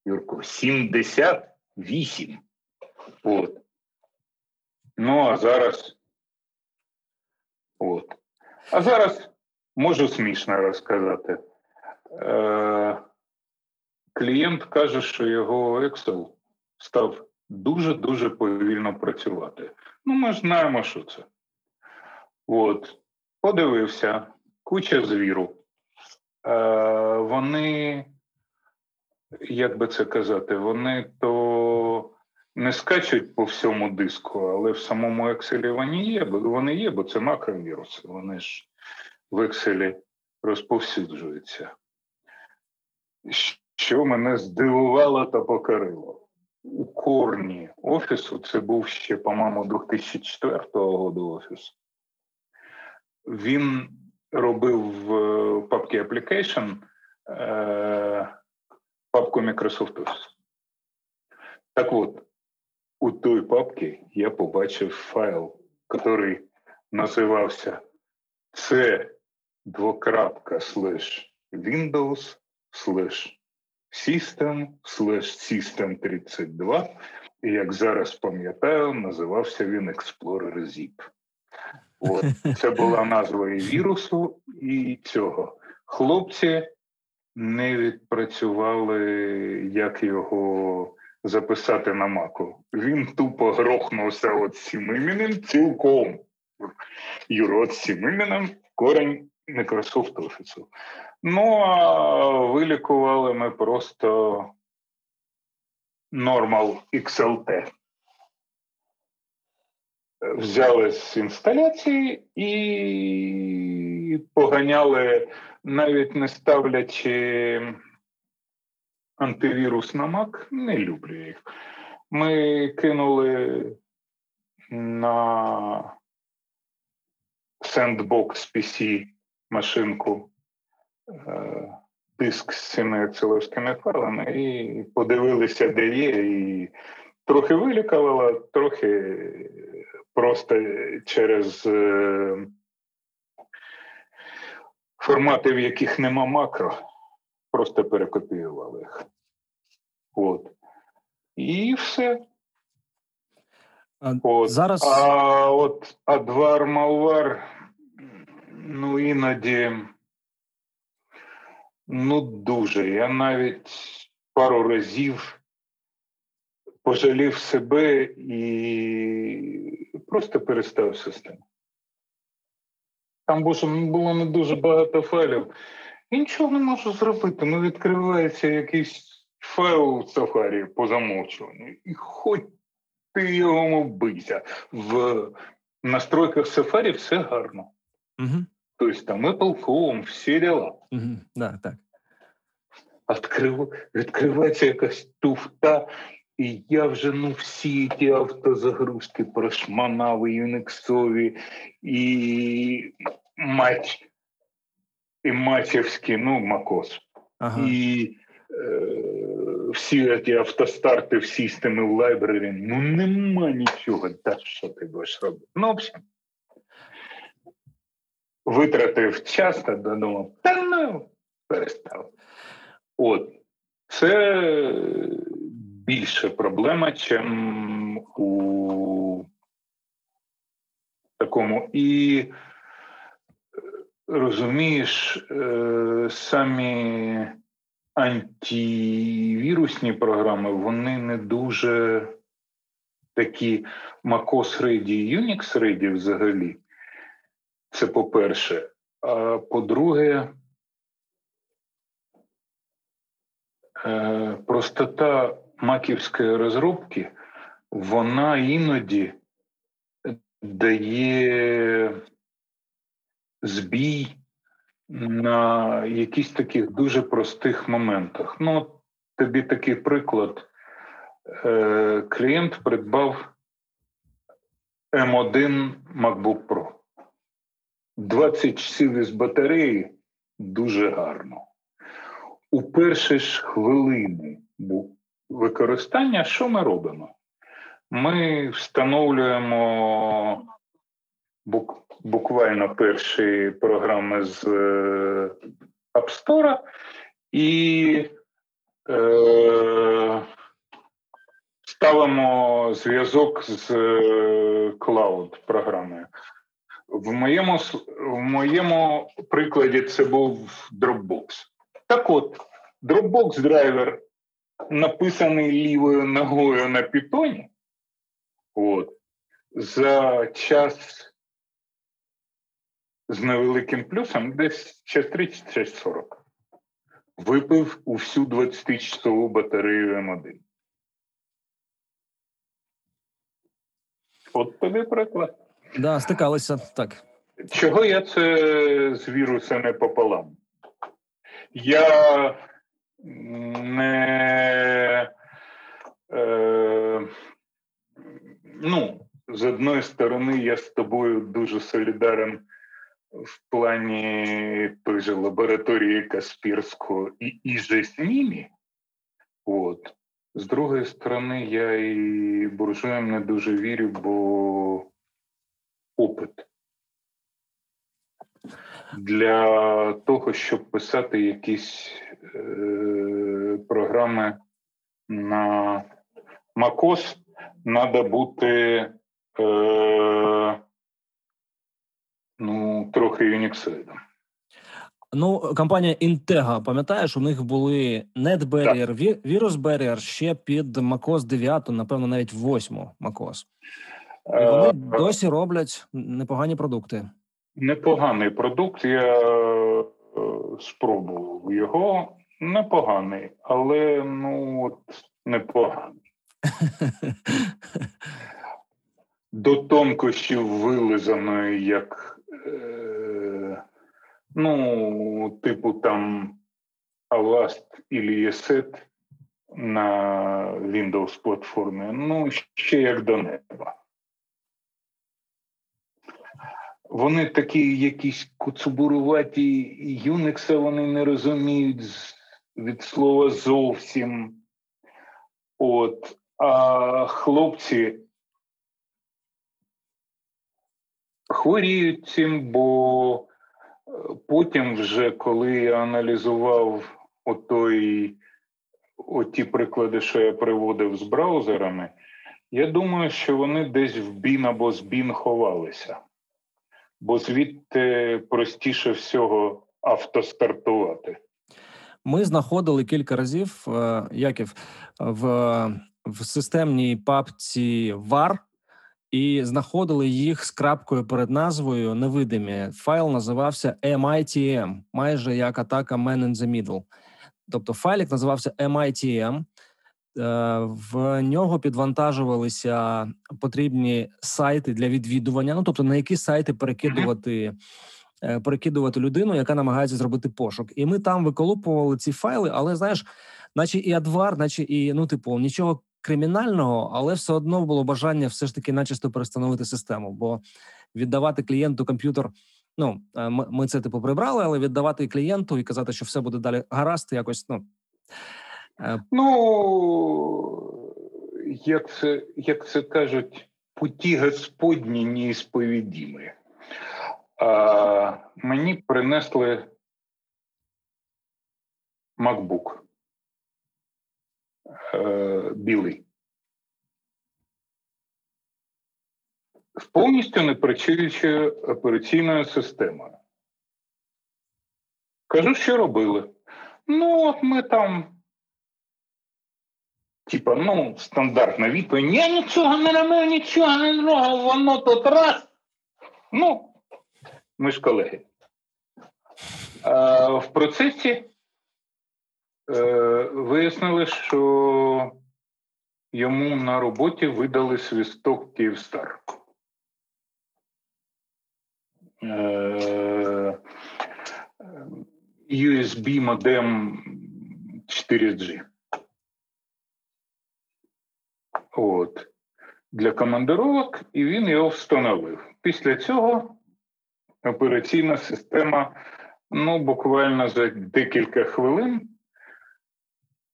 Юрко, 78. От. Ну, а зараз. От. А зараз можу смішно розказати. Е, Клієнт каже, що його Excel став дуже-дуже повільно працювати. Ну, ми ж знаємо, що це. От. Подивився, куча звіру. Е, Вони, як би це казати, вони то не скачуть по всьому диску, але в самому Excel вони є, вони є, бо це макровіруси. Вони ж в Excel розповсюджуються. Що мене здивувало та покорило. У корні офісу це був ще, по-моєму, 2004 року офіс. Він робив в папці Application е, папку Microsoft Office. Так от, у той папці я побачив файл, який називався C двокрапка слеш Windows слеш System слеш System 32. І як зараз пам'ятаю, називався він Explorer Zip. От. Це була назва і вірусу і цього. Хлопці не відпрацювали, як його записати на маку. Він тупо грохнувся от цим іменем цілком. Юрод з цим іменем корень Microsoft Office. Ну, а вилікували ми просто Normal XLT. Взяли з інсталяції і поганяли, навіть не ставлячи антивірус на Mac, не люблю їх. Ми кинули на Sandbox PC машинку диск з цими целевськими файлами і подивилися, де є, і трохи вилікувала, трохи просто через е, формати, в яких нема макро, просто перекопіювали їх. От. І все. От. Зараз... А от Адвар Малвар, ну іноді. Ну, дуже. Я навіть пару разів пожалів себе і просто перестав систему. Там було не дуже багато файлів. І нічого не можу зробити. Ну, відкривається якийсь файл в Safari по замовчуванню. І хоч ти його бийся. В настройках Safari все гарно. Угу. Тобто там Apple Home, всі діла. Угу. Да, так. Відкрив, відкривається якась туфта, і я вже ну всі ті автозагрузки прошманав, і і матч, і матчівські, ну, Макос. Ага. І е, всі ті автостарти в системи в лайбрері, ну нема нічого. Та що ти будеш робити? Ну, в общем, витратив час та додумав, та ну, перестав. От, це більше проблема, чим у такому. І розумієш, самі антивірусні програми, вони не дуже такі MacOS Ready, Unix Ready взагалі. Це по-перше. А по-друге, е, простота маківської розробки, вона іноді дає збій на якісь таких дуже простих моментах. Ну, тобі такий приклад. Е, клієнт придбав М1 MacBook Pro. 20 часів із батареї дуже гарно. У перші ж хвилини використання, що ми робимо? Ми встановлюємо бук, буквально перші програми з е, App Store і е, ставимо зв'язок з е, програмою. В моєму в моєму прикладі це був Dropbox. Так от, Dropbox драйвер написаний лівою ногою на питоні, от, за час з невеликим плюсом, десь час 30 час 40. Випив усю 20-часову батарею М1. От тобі приклад. Да, стикалися так. Чого я це з вірусами пополам? Я не е, ну, з одної сторони, я з тобою дуже солідарен в плані той же лабораторії Каспірського і і же з ними, От. З другої сторони, я і буржуям не дуже вірю, бо опит. Для того, щоб писати якісь е, програми на MacOS, треба бути е, ну, трохи юніксоїдом. Ну, компанія Intega, пам'ятаєш, у них були NetBarrier, Virus Barrier ще під macOS 9, напевно, навіть 8 macOS. І вони Е, досі роблять непогані продукти. Непоганий продукт. Я е, спробував його. Непоганий, але ну от непоганий. До тонкощів вилизаної, як е, ну, типу там Avast і ESET на Windows платформі. Ну, ще як до неба. Вони такі якісь куцубуруваті, Юникса вони не розуміють від слова зовсім. От, а хлопці хворіють цим, бо е, потім, вже коли я аналізував отой, оті приклади, що я приводив з браузерами, я думаю, що вони десь в бін або з бін ховалися бо звідти простіше всього автостартувати. Ми знаходили кілька разів, е, Яків, в, в системній папці VAR і знаходили їх з крапкою перед назвою невидимі. Файл називався MITM, майже як атака Man in the Middle. Тобто файлик називався MITM. Е, В нього підвантажувалися потрібні сайти для відвідування. Ну тобто, на які сайти перекидувати, е, перекидувати людину, яка намагається зробити пошук. І ми там виколупували ці файли, але знаєш, наче і адвар, наче і ну, типу, нічого кримінального, але все одно було бажання все ж таки начисто перестановити систему, бо віддавати клієнту комп'ютер. Ну, е, ми, ми це типу прибрали, але віддавати клієнту і казати, що все буде далі гаразд, якось ну. Е, Ну, як це, як це кажуть, путі Господні неісповідімі. А мені принесли MacBook е, білий. З повністю непрацюючою операційною системою. Кажу, що робили. Ну, от ми там Типа, ну, стандартна відповідь. Я нічого не робив, нічого не робив, воно тут раз. Ну, ми ж колеги. А в процесі е, вияснили, що йому на роботі видали свісток Київстар. Е, USB модем 4G. От. Для командировок, і він його встановив. Після цього операційна система, ну, буквально за декілька хвилин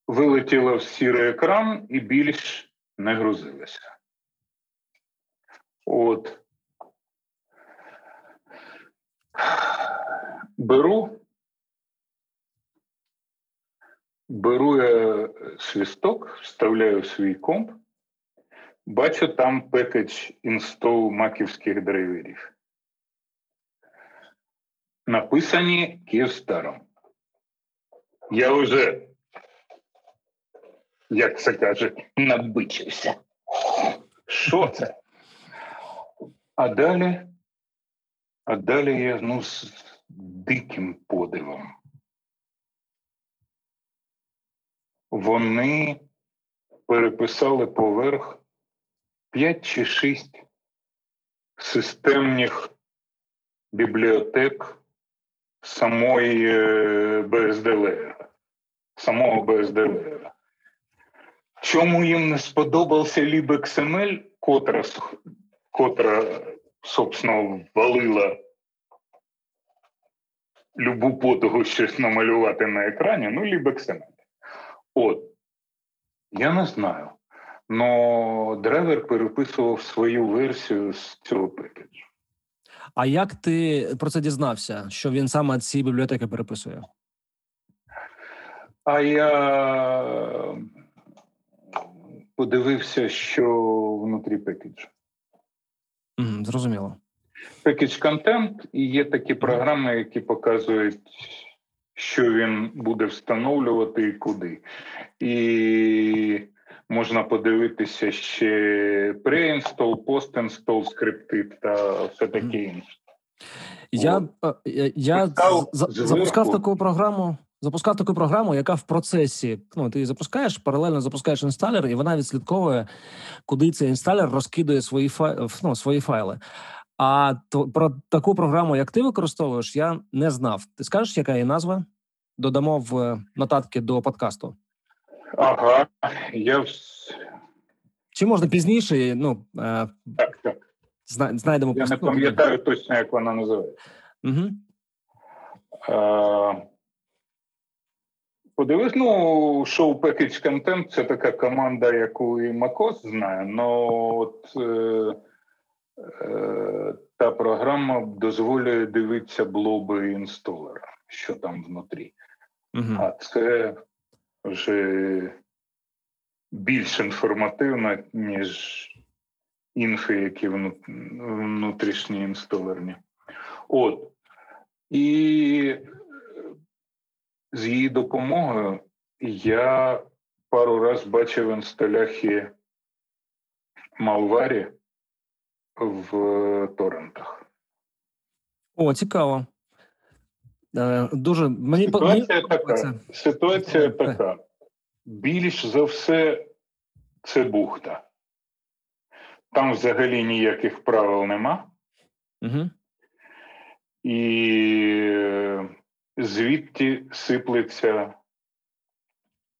вилетіла в сірий екран і більш не грузилася. От. Беру. Беру я свісток, вставляю в свій комп. Бачу там пекедж інстол маківських драйверів. Написані Київстаром. Я вже, як це каже, набичився. Що це? А далі, а далі я ну, з диким подивом. Вони переписали поверх 5 чи 6 системних бібліотек самої е, BSDLR, самого BSDLR. Чому їм не сподобався LibXML, котра, котра собственно, валила любу потугу щось намалювати на екрані, ну, LibXML. От. Я не знаю. Но драйвер переписував свою версію з цього пекеджу. А як ти про це дізнався? Що він саме ці бібліотеки переписує? А я подивився, що внутрі пекеджу. Угу, зрозуміло. Пекедж контент і є такі програми, які показують, що він буде встановлювати і куди. І можна подивитися ще преінстол, постінстол скрипти та все таке інше. Я, е, я, запускав таку програму. Запускав таку програму, яка в процесі. Ну, ти її запускаєш, паралельно запускаєш інсталер, і вона відслідковує, куди цей інсталер розкидує свої файли, ну, свої файли. А то, про таку програму, як ти використовуєш, я не знав. Ти скажеш, яка її назва? Додамо в е, нотатки до подкасту. Ага, я Чи можна пізніше? Ну е, так, так. зна- знайдемо Я не пам'ятаю точно, як вона називається. Угу. Е, Подивись, ну, шоу Package Content це така команда, яку і Макос знає, но от е, е, та програма дозволює дивитися блоби інсталера, що там внутрі. Угу. А це вже більш інформативно, ніж інфи, які внутрішні інсталерні. От. І е, з її допомогою я пару раз бачив інсталяхи Малварі в торрентах. О, цікаво. Е, дуже мені по- мені така. Ситуація Так. така. Більш за все, це бухта. Там взагалі ніяких правил нема. Угу. І е, звідти сиплеться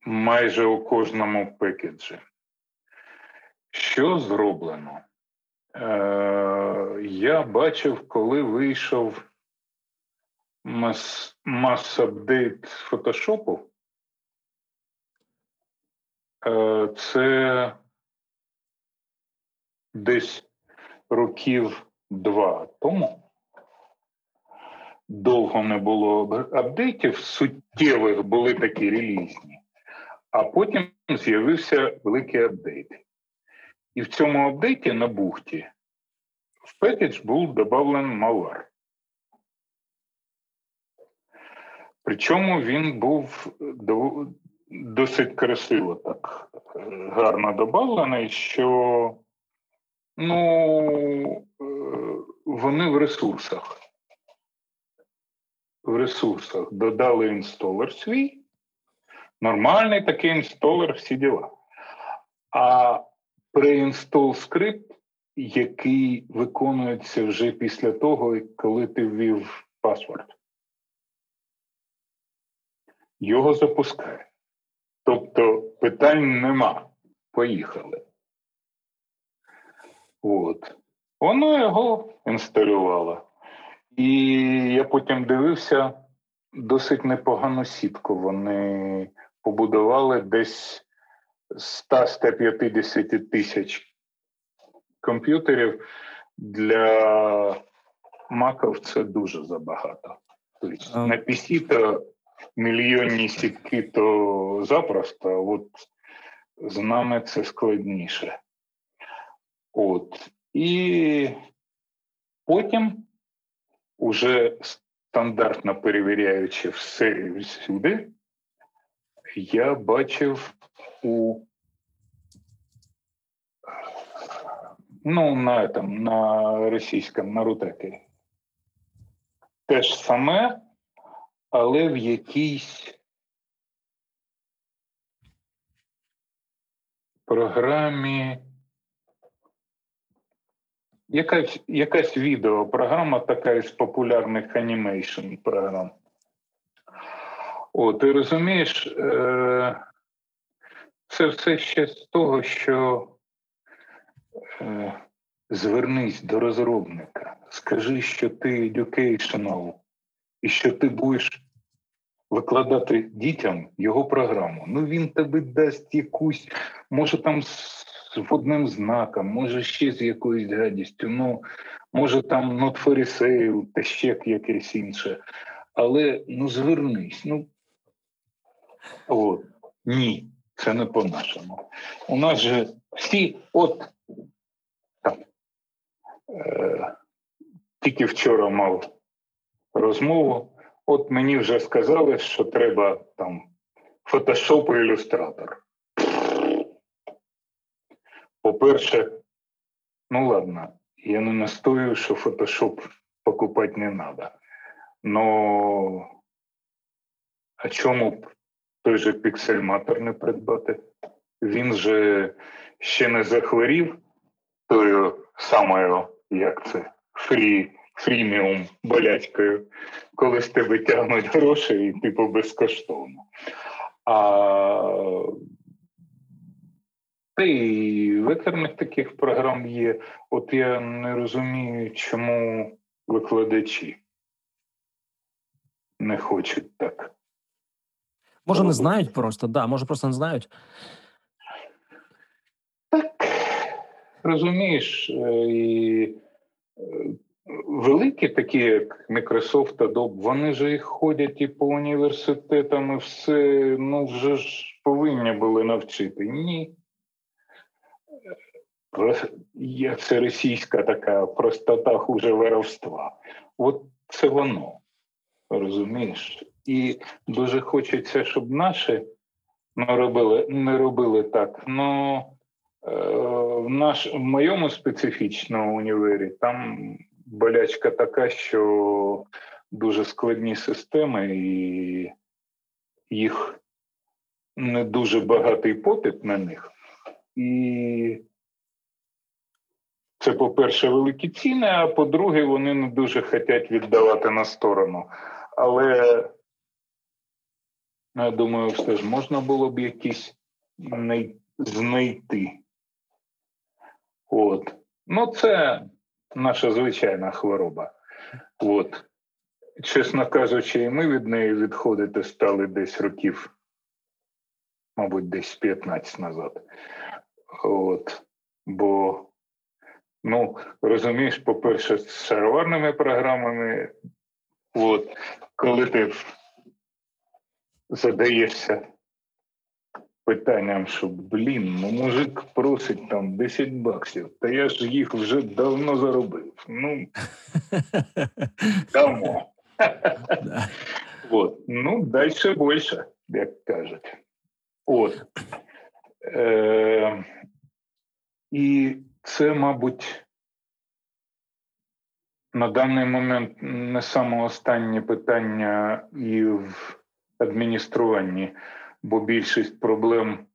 майже у кожному пекеджі. Що зроблено? Е, я бачив, коли вийшов мас, мас-апдейт фотошопу. Е, це десь років два тому довго не було апдейтів, суттєвих були такі релізні, а потім з'явився великий апдейт. І в цьому апдейті на бухті в пекедж був додавлений малвар. Причому він був досить красиво так гарно додавлений, що ну, е, вони в ресурсах. В ресурсах. Додали інсталер свій, нормальний такий інсталер, всі діла. А преінстол скрипт, який виконується вже після того, коли ти ввів паспорт, його запускає. Тобто питань нема. Поїхали. От. Воно його інсталювало. І я потім дивився досить непогану сітку. Вони побудували десь 100-150 тисяч комп'ютерів. Для маків це дуже забагато. Тобто на PC то мільйонні сітки то запросто, от з нами це складніше. От. І потім уже стандартно перевіряючи все всюди, я бачив у ну, на, там, на російському, на рутрекері. Те ж саме, але в якійсь програмі. Якась, якась відеопрограма така із популярних animation програм. О, ти розумієш, е, це все ще з того, що е, звернись до розробника, скажи, що ти educational і що ти будеш викладати дітям його програму. Ну він тобі дасть якусь, може там з водним знаком, може ще з якоюсь гадістю, ну може там sale, та ще якесь інше. Але ну звернись, ну от ні, це не по-нашому. У нас же всі, от там, е, тільки вчора мав розмову. От мені вже сказали, що треба там фотошоп і ілюстратор. По-перше, ну ладно, я не настою, що фотошоп покупати не треба. Но а чому б той же піксельматор не придбати? Він же ще не захворів тою самою, як це, фрі, фріміум болячкою, коли з тебе тягнуть гроші і типу безкоштовно. А та і векторних таких програм є. От я не розумію, чому викладачі не хочуть так. Може, не знають просто, да, може, просто не знають. Так, розумієш, е, і е, великі такі, як Microsoft, Adobe, вони ж і ходять і по університетам, і все, ну вже ж повинні були навчити. Ні. Є це російська така простота хуже воровства. От це воно. Розумієш? І дуже хочеться, щоб наші не робили не робили так. Ну е, в наш в моєму специфічному універі там болячка така, що дуже складні системи, і їх не дуже багатий попит на них. І це, по-перше, великі ціни, а по-друге, вони не дуже хочуть віддавати на сторону. Але я думаю, все ж можна було б якісь знайти. От. Ну, це наша звичайна хвороба. От. Чесно кажучи, і ми від неї відходити стали десь років, мабуть, десь 15 назад. От. Бо, ну, розумієш, по-перше, з шароварними програмами, от, коли ти задаєшся питанням, що блін, ну мужик просить там 10 баксів, та я ж їх вже давно заробив. Ну дамо. От. Ну, далі більше, як кажуть. От. Е, І це, мабуть, на даний момент не саме останнє питання і в адмініструванні бо більшість проблем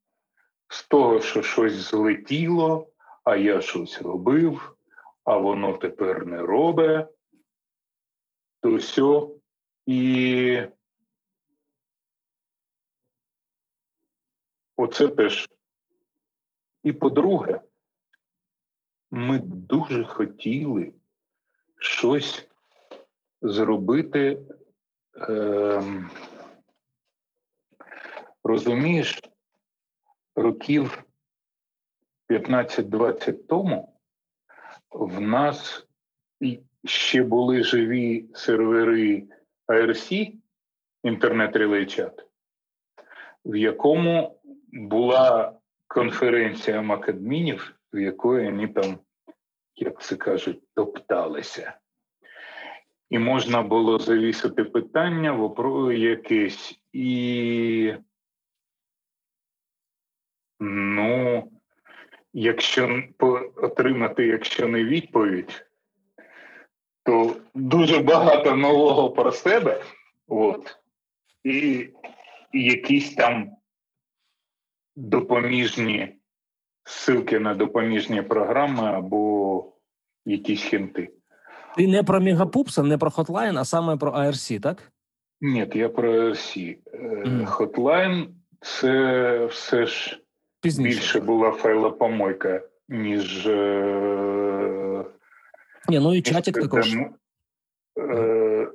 з того, що щось злетіло, а я щось робив, а воно тепер не робить, то все. І оце теж. І по-друге, ми дуже хотіли щось зробити. Е- Розумієш, років 15-20 тому в нас ще були живі сервери IRC, інтернет релей чат, в якому була конференція макадмінів, в якої вони там, як це кажуть, топталися. І можна було завісити питання якесь і Ну, якщо отримати, якщо не відповідь, то дуже багато нового про себе, от, і, якісь там допоміжні ссылки на допоміжні програми або якісь хінти. Ти не про Мегапупса, не про Hotline, а саме про ARC, так? Ні, я про ARC. Mm. Hotline – це все ж Пізніше. більше була файлопомойка, ніж. Е... Ні, ну і чатик також. Е...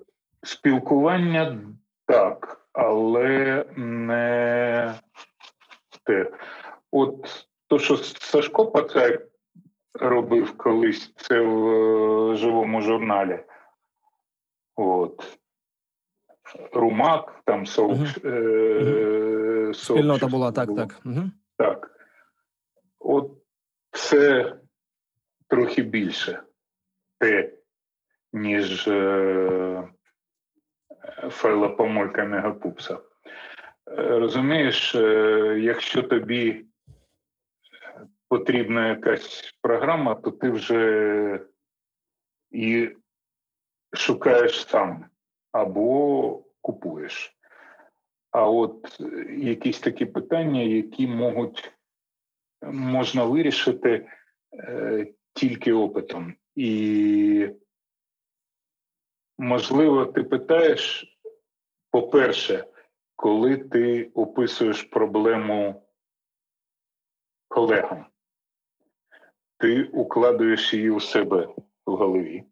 Спілкування так. але не те. От то, що Сашко Пацай робив колись, це в е, живому журналі. От. Румак, там соук, Мгм. е, Спільнота була, так, так. Угу. Так. От це трохи більше те, ніж е, файла помойка мегапупса. Е, Розумієш, е, якщо тобі потрібна якась програма, то ти вже і шукаєш сам або купуєш. А от е, якісь такі питання, які можуть можна вирішити е, тільки опитом. І, можливо, ти питаєш, по-перше, коли ти описуєш проблему колегам, ти укладуєш її у себе в голові.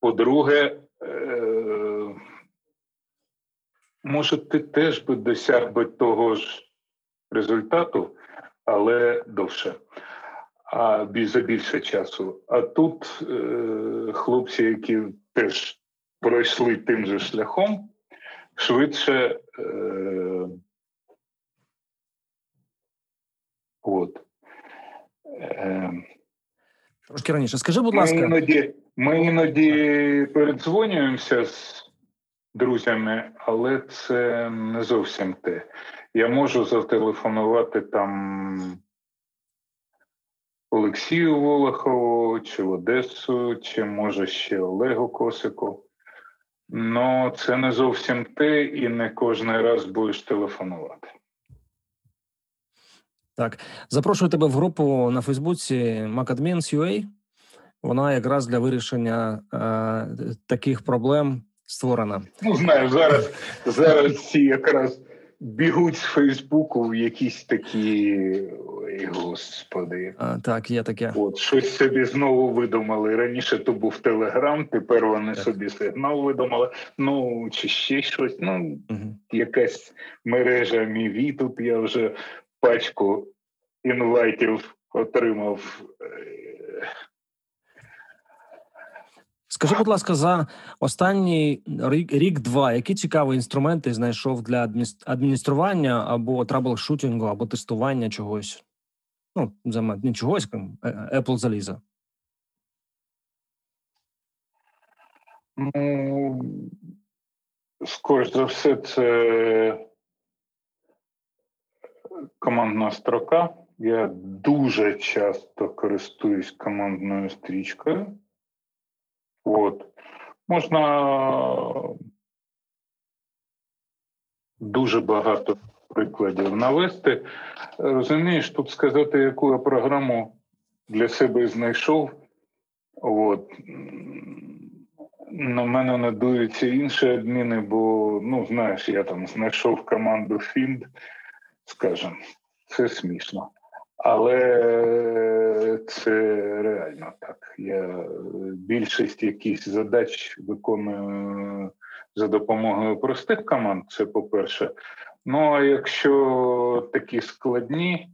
По-друге, е, може, ти теж би досяг би того ж результату, але довше, а за більше часу. А тут е, хлопці, які теж пройшли тим же шляхом, швидше. Е, от. Е, Трошки раніше. Скажи, будь ми ласка, іноді, ми іноді передзвонюємося з друзями, але це не зовсім те. Я можу зателефонувати там Олексію Волохову, чи в Одесу, чи може ще Олегу Косику. Ну, це не зовсім те, і не кожен раз будеш телефонувати. так, запрошую тебе в групу на Фейсбуці MacAdmins.ua. Вона якраз для вирішення е, таких проблем створена. Ну, знаю, зараз, зараз всі якраз бігуть з Фейсбуку в якісь такі. Ой, господи. А, так, є таке. От щось собі знову видумали. Раніше то був Телеграм, тепер вони Так. собі сигнал видумали. Ну чи ще щось. Ну, Угу. якась мережа Міві. Тут я вже пачку інвайтів отримав. Е, Скажи, будь ласка, за останній рік, рік-два, які цікаві інструменти знайшов для адміністрування або troubleshooting'у, або тестування чогось? Ну, за не чогось, е, Apple заліза. Ну, скоріш за все, це командна строка. Я дуже часто користуюсь командною стрічкою. От. Можна дуже багато прикладів навести. Розумієш, тут сказати, яку я програму для себе знайшов. От. На мене надуються інші адміни, бо, ну, знаєш, я там знайшов команду Find, скажімо, це смішно. Але це реально так. Я е, більшість якихось задач виконую за допомогою простих команд, це по-перше. Ну, а якщо такі складні,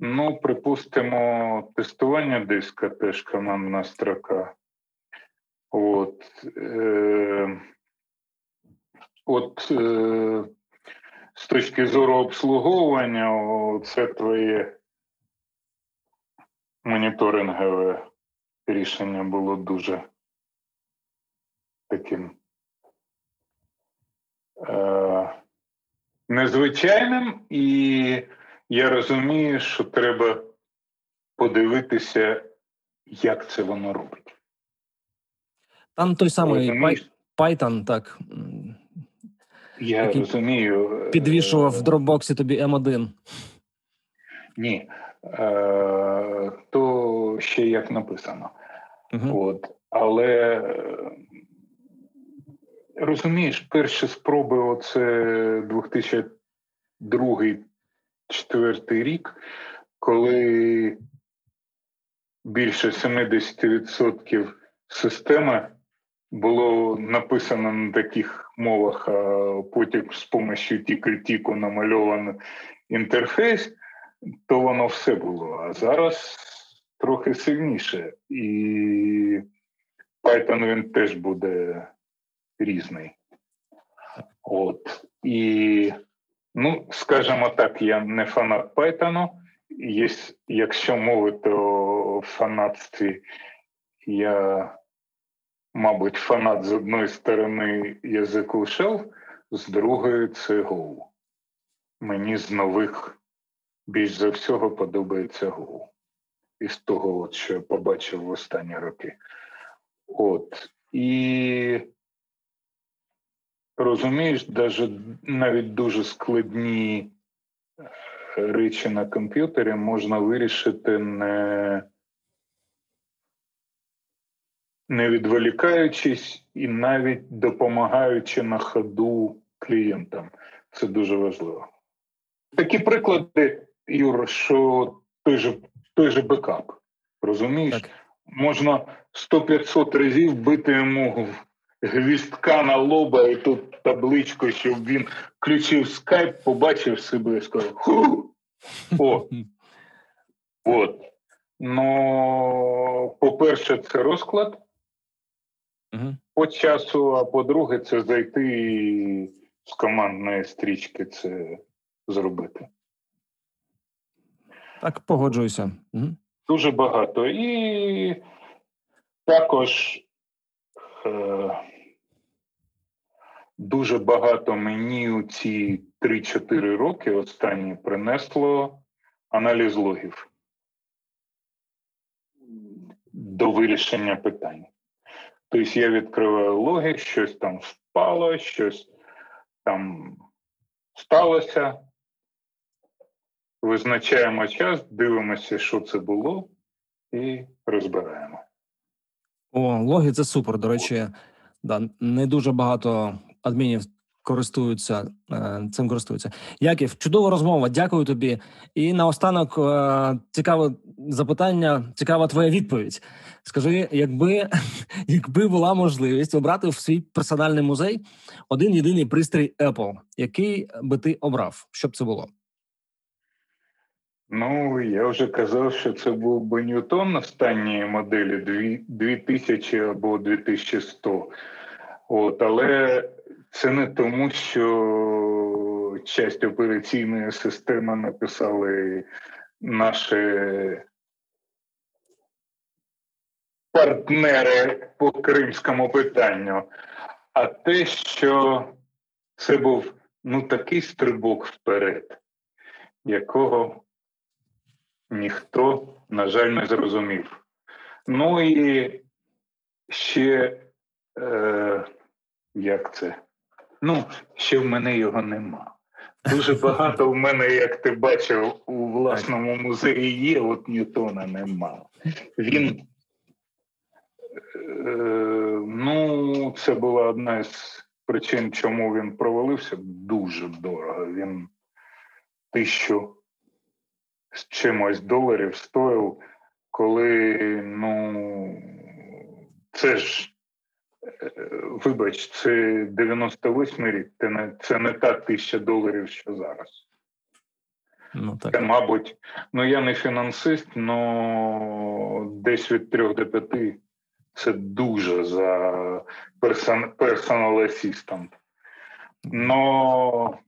ну, припустимо, тестування диска теж командна строка. От, е, от е, з точки зору обслуговування, це твоє моніторингове рішення було дуже таким е, незвичайним, і я розумію, що треба подивитися, як це воно робить. Там той самий Python, так Я який розумію. е, підвішував в дропбоксі тобі М1. Ні. Е, то ще як написано. Угу. От. Але е, розумієш, перші спроби, оце 2002 2004 рік, коли більше 70% системи було написано на таких мовах, а потім з допомогою тіку намальовано інтерфейс, то воно все було. А зараз трохи сильніше. І Python він теж буде різний. От. І, ну, скажімо так, я не фанат Python. Є, якщо мовити о фанатстві, я, мабуть, фанат з одної сторони язику Shell, з другої це Go. Мені з нових більш за всього подобається Go. Із того, от, що я побачив в останні роки. От. І розумієш, навіть дуже складні речі на комп'ютері можна вирішити не не відволікаючись і навіть допомагаючи на ходу клієнтам. Це дуже важливо. Такі приклади, Юр, що той же той же бекап. Розумієш? Так. Можна 100-500 разів бити йому гвістка на лоба і тут табличку, щоб він включив скайп, побачив себе і сказав: Ху! О! От. Ну, по-перше, це розклад по часу, а по-друге, це зайти з командної стрічки це зробити. Так, погоджуюся. Угу. Дуже багато. І також е, дуже багато мені у ці 3-4 роки останні принесло аналіз логів до вирішення питань. Тобто я відкриваю логи, щось там впало, щось там сталося. Визначаємо час, дивимося, що це було, і розбираємо. О, логи це супер. До речі, да, не дуже багато адмінів користуються е, цим користуються. Яків, чудова розмова. Дякую тобі. І наостанок е, цікаве запитання, цікава твоя відповідь. Скажи, якби якби була можливість обрати в свій персональний музей один єдиний пристрій Apple, який би ти обрав? Що б це було? Ну, я вже казав, що це був би Ньютон останньої моделі 2000 або 2100. От, Але це не тому, що часть операційної системи написали наші партнери по кримському питанню, а те, що це був ну такий стрибок вперед, якого ніхто, на жаль, не зрозумів. Ну і ще е, як це? Ну, ще в мене його нема. Дуже багато в мене, як ти бачив, у власному музеї є, от Ньютона нема. Він, е, ну, це була одна з причин, чому він провалився. Дуже дорого. Він тисячу з чимось доларів стоїв, коли, ну, це ж Вибач, це 98 рік, це не, це не та тисяча доларів, що зараз. Ну, так. Це, мабуть, ну я не фінансист, але десь від 3 до 5 це дуже за person, personal assistant. Но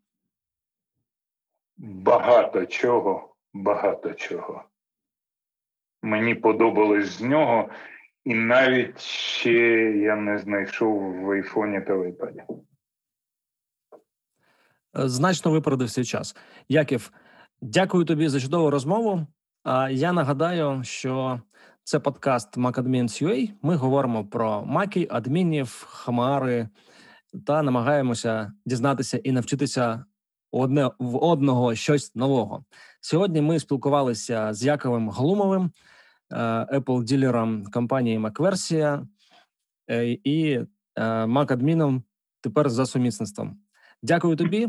багато чого, багато чого. Мені подобалось з нього. І навіть ще я не знайшов в айфоні та в айпаді. Е, значно випередив свій час. Яків, дякую тобі за чудову розмову. А я нагадаю, що це подкаст MacAdmins.ua. Ми говоримо про маки, адмінів, хмари та намагаємося дізнатися і навчитися одне в одного щось нового. Сьогодні ми спілкувалися з Яковим Глумовим. Е, Apple ділером компанії MacVersia е, і Mac-адміном е, тепер за сумісництвом. Дякую тобі.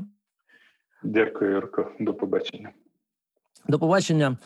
Дякую, Юрко. До побачення. До побачення.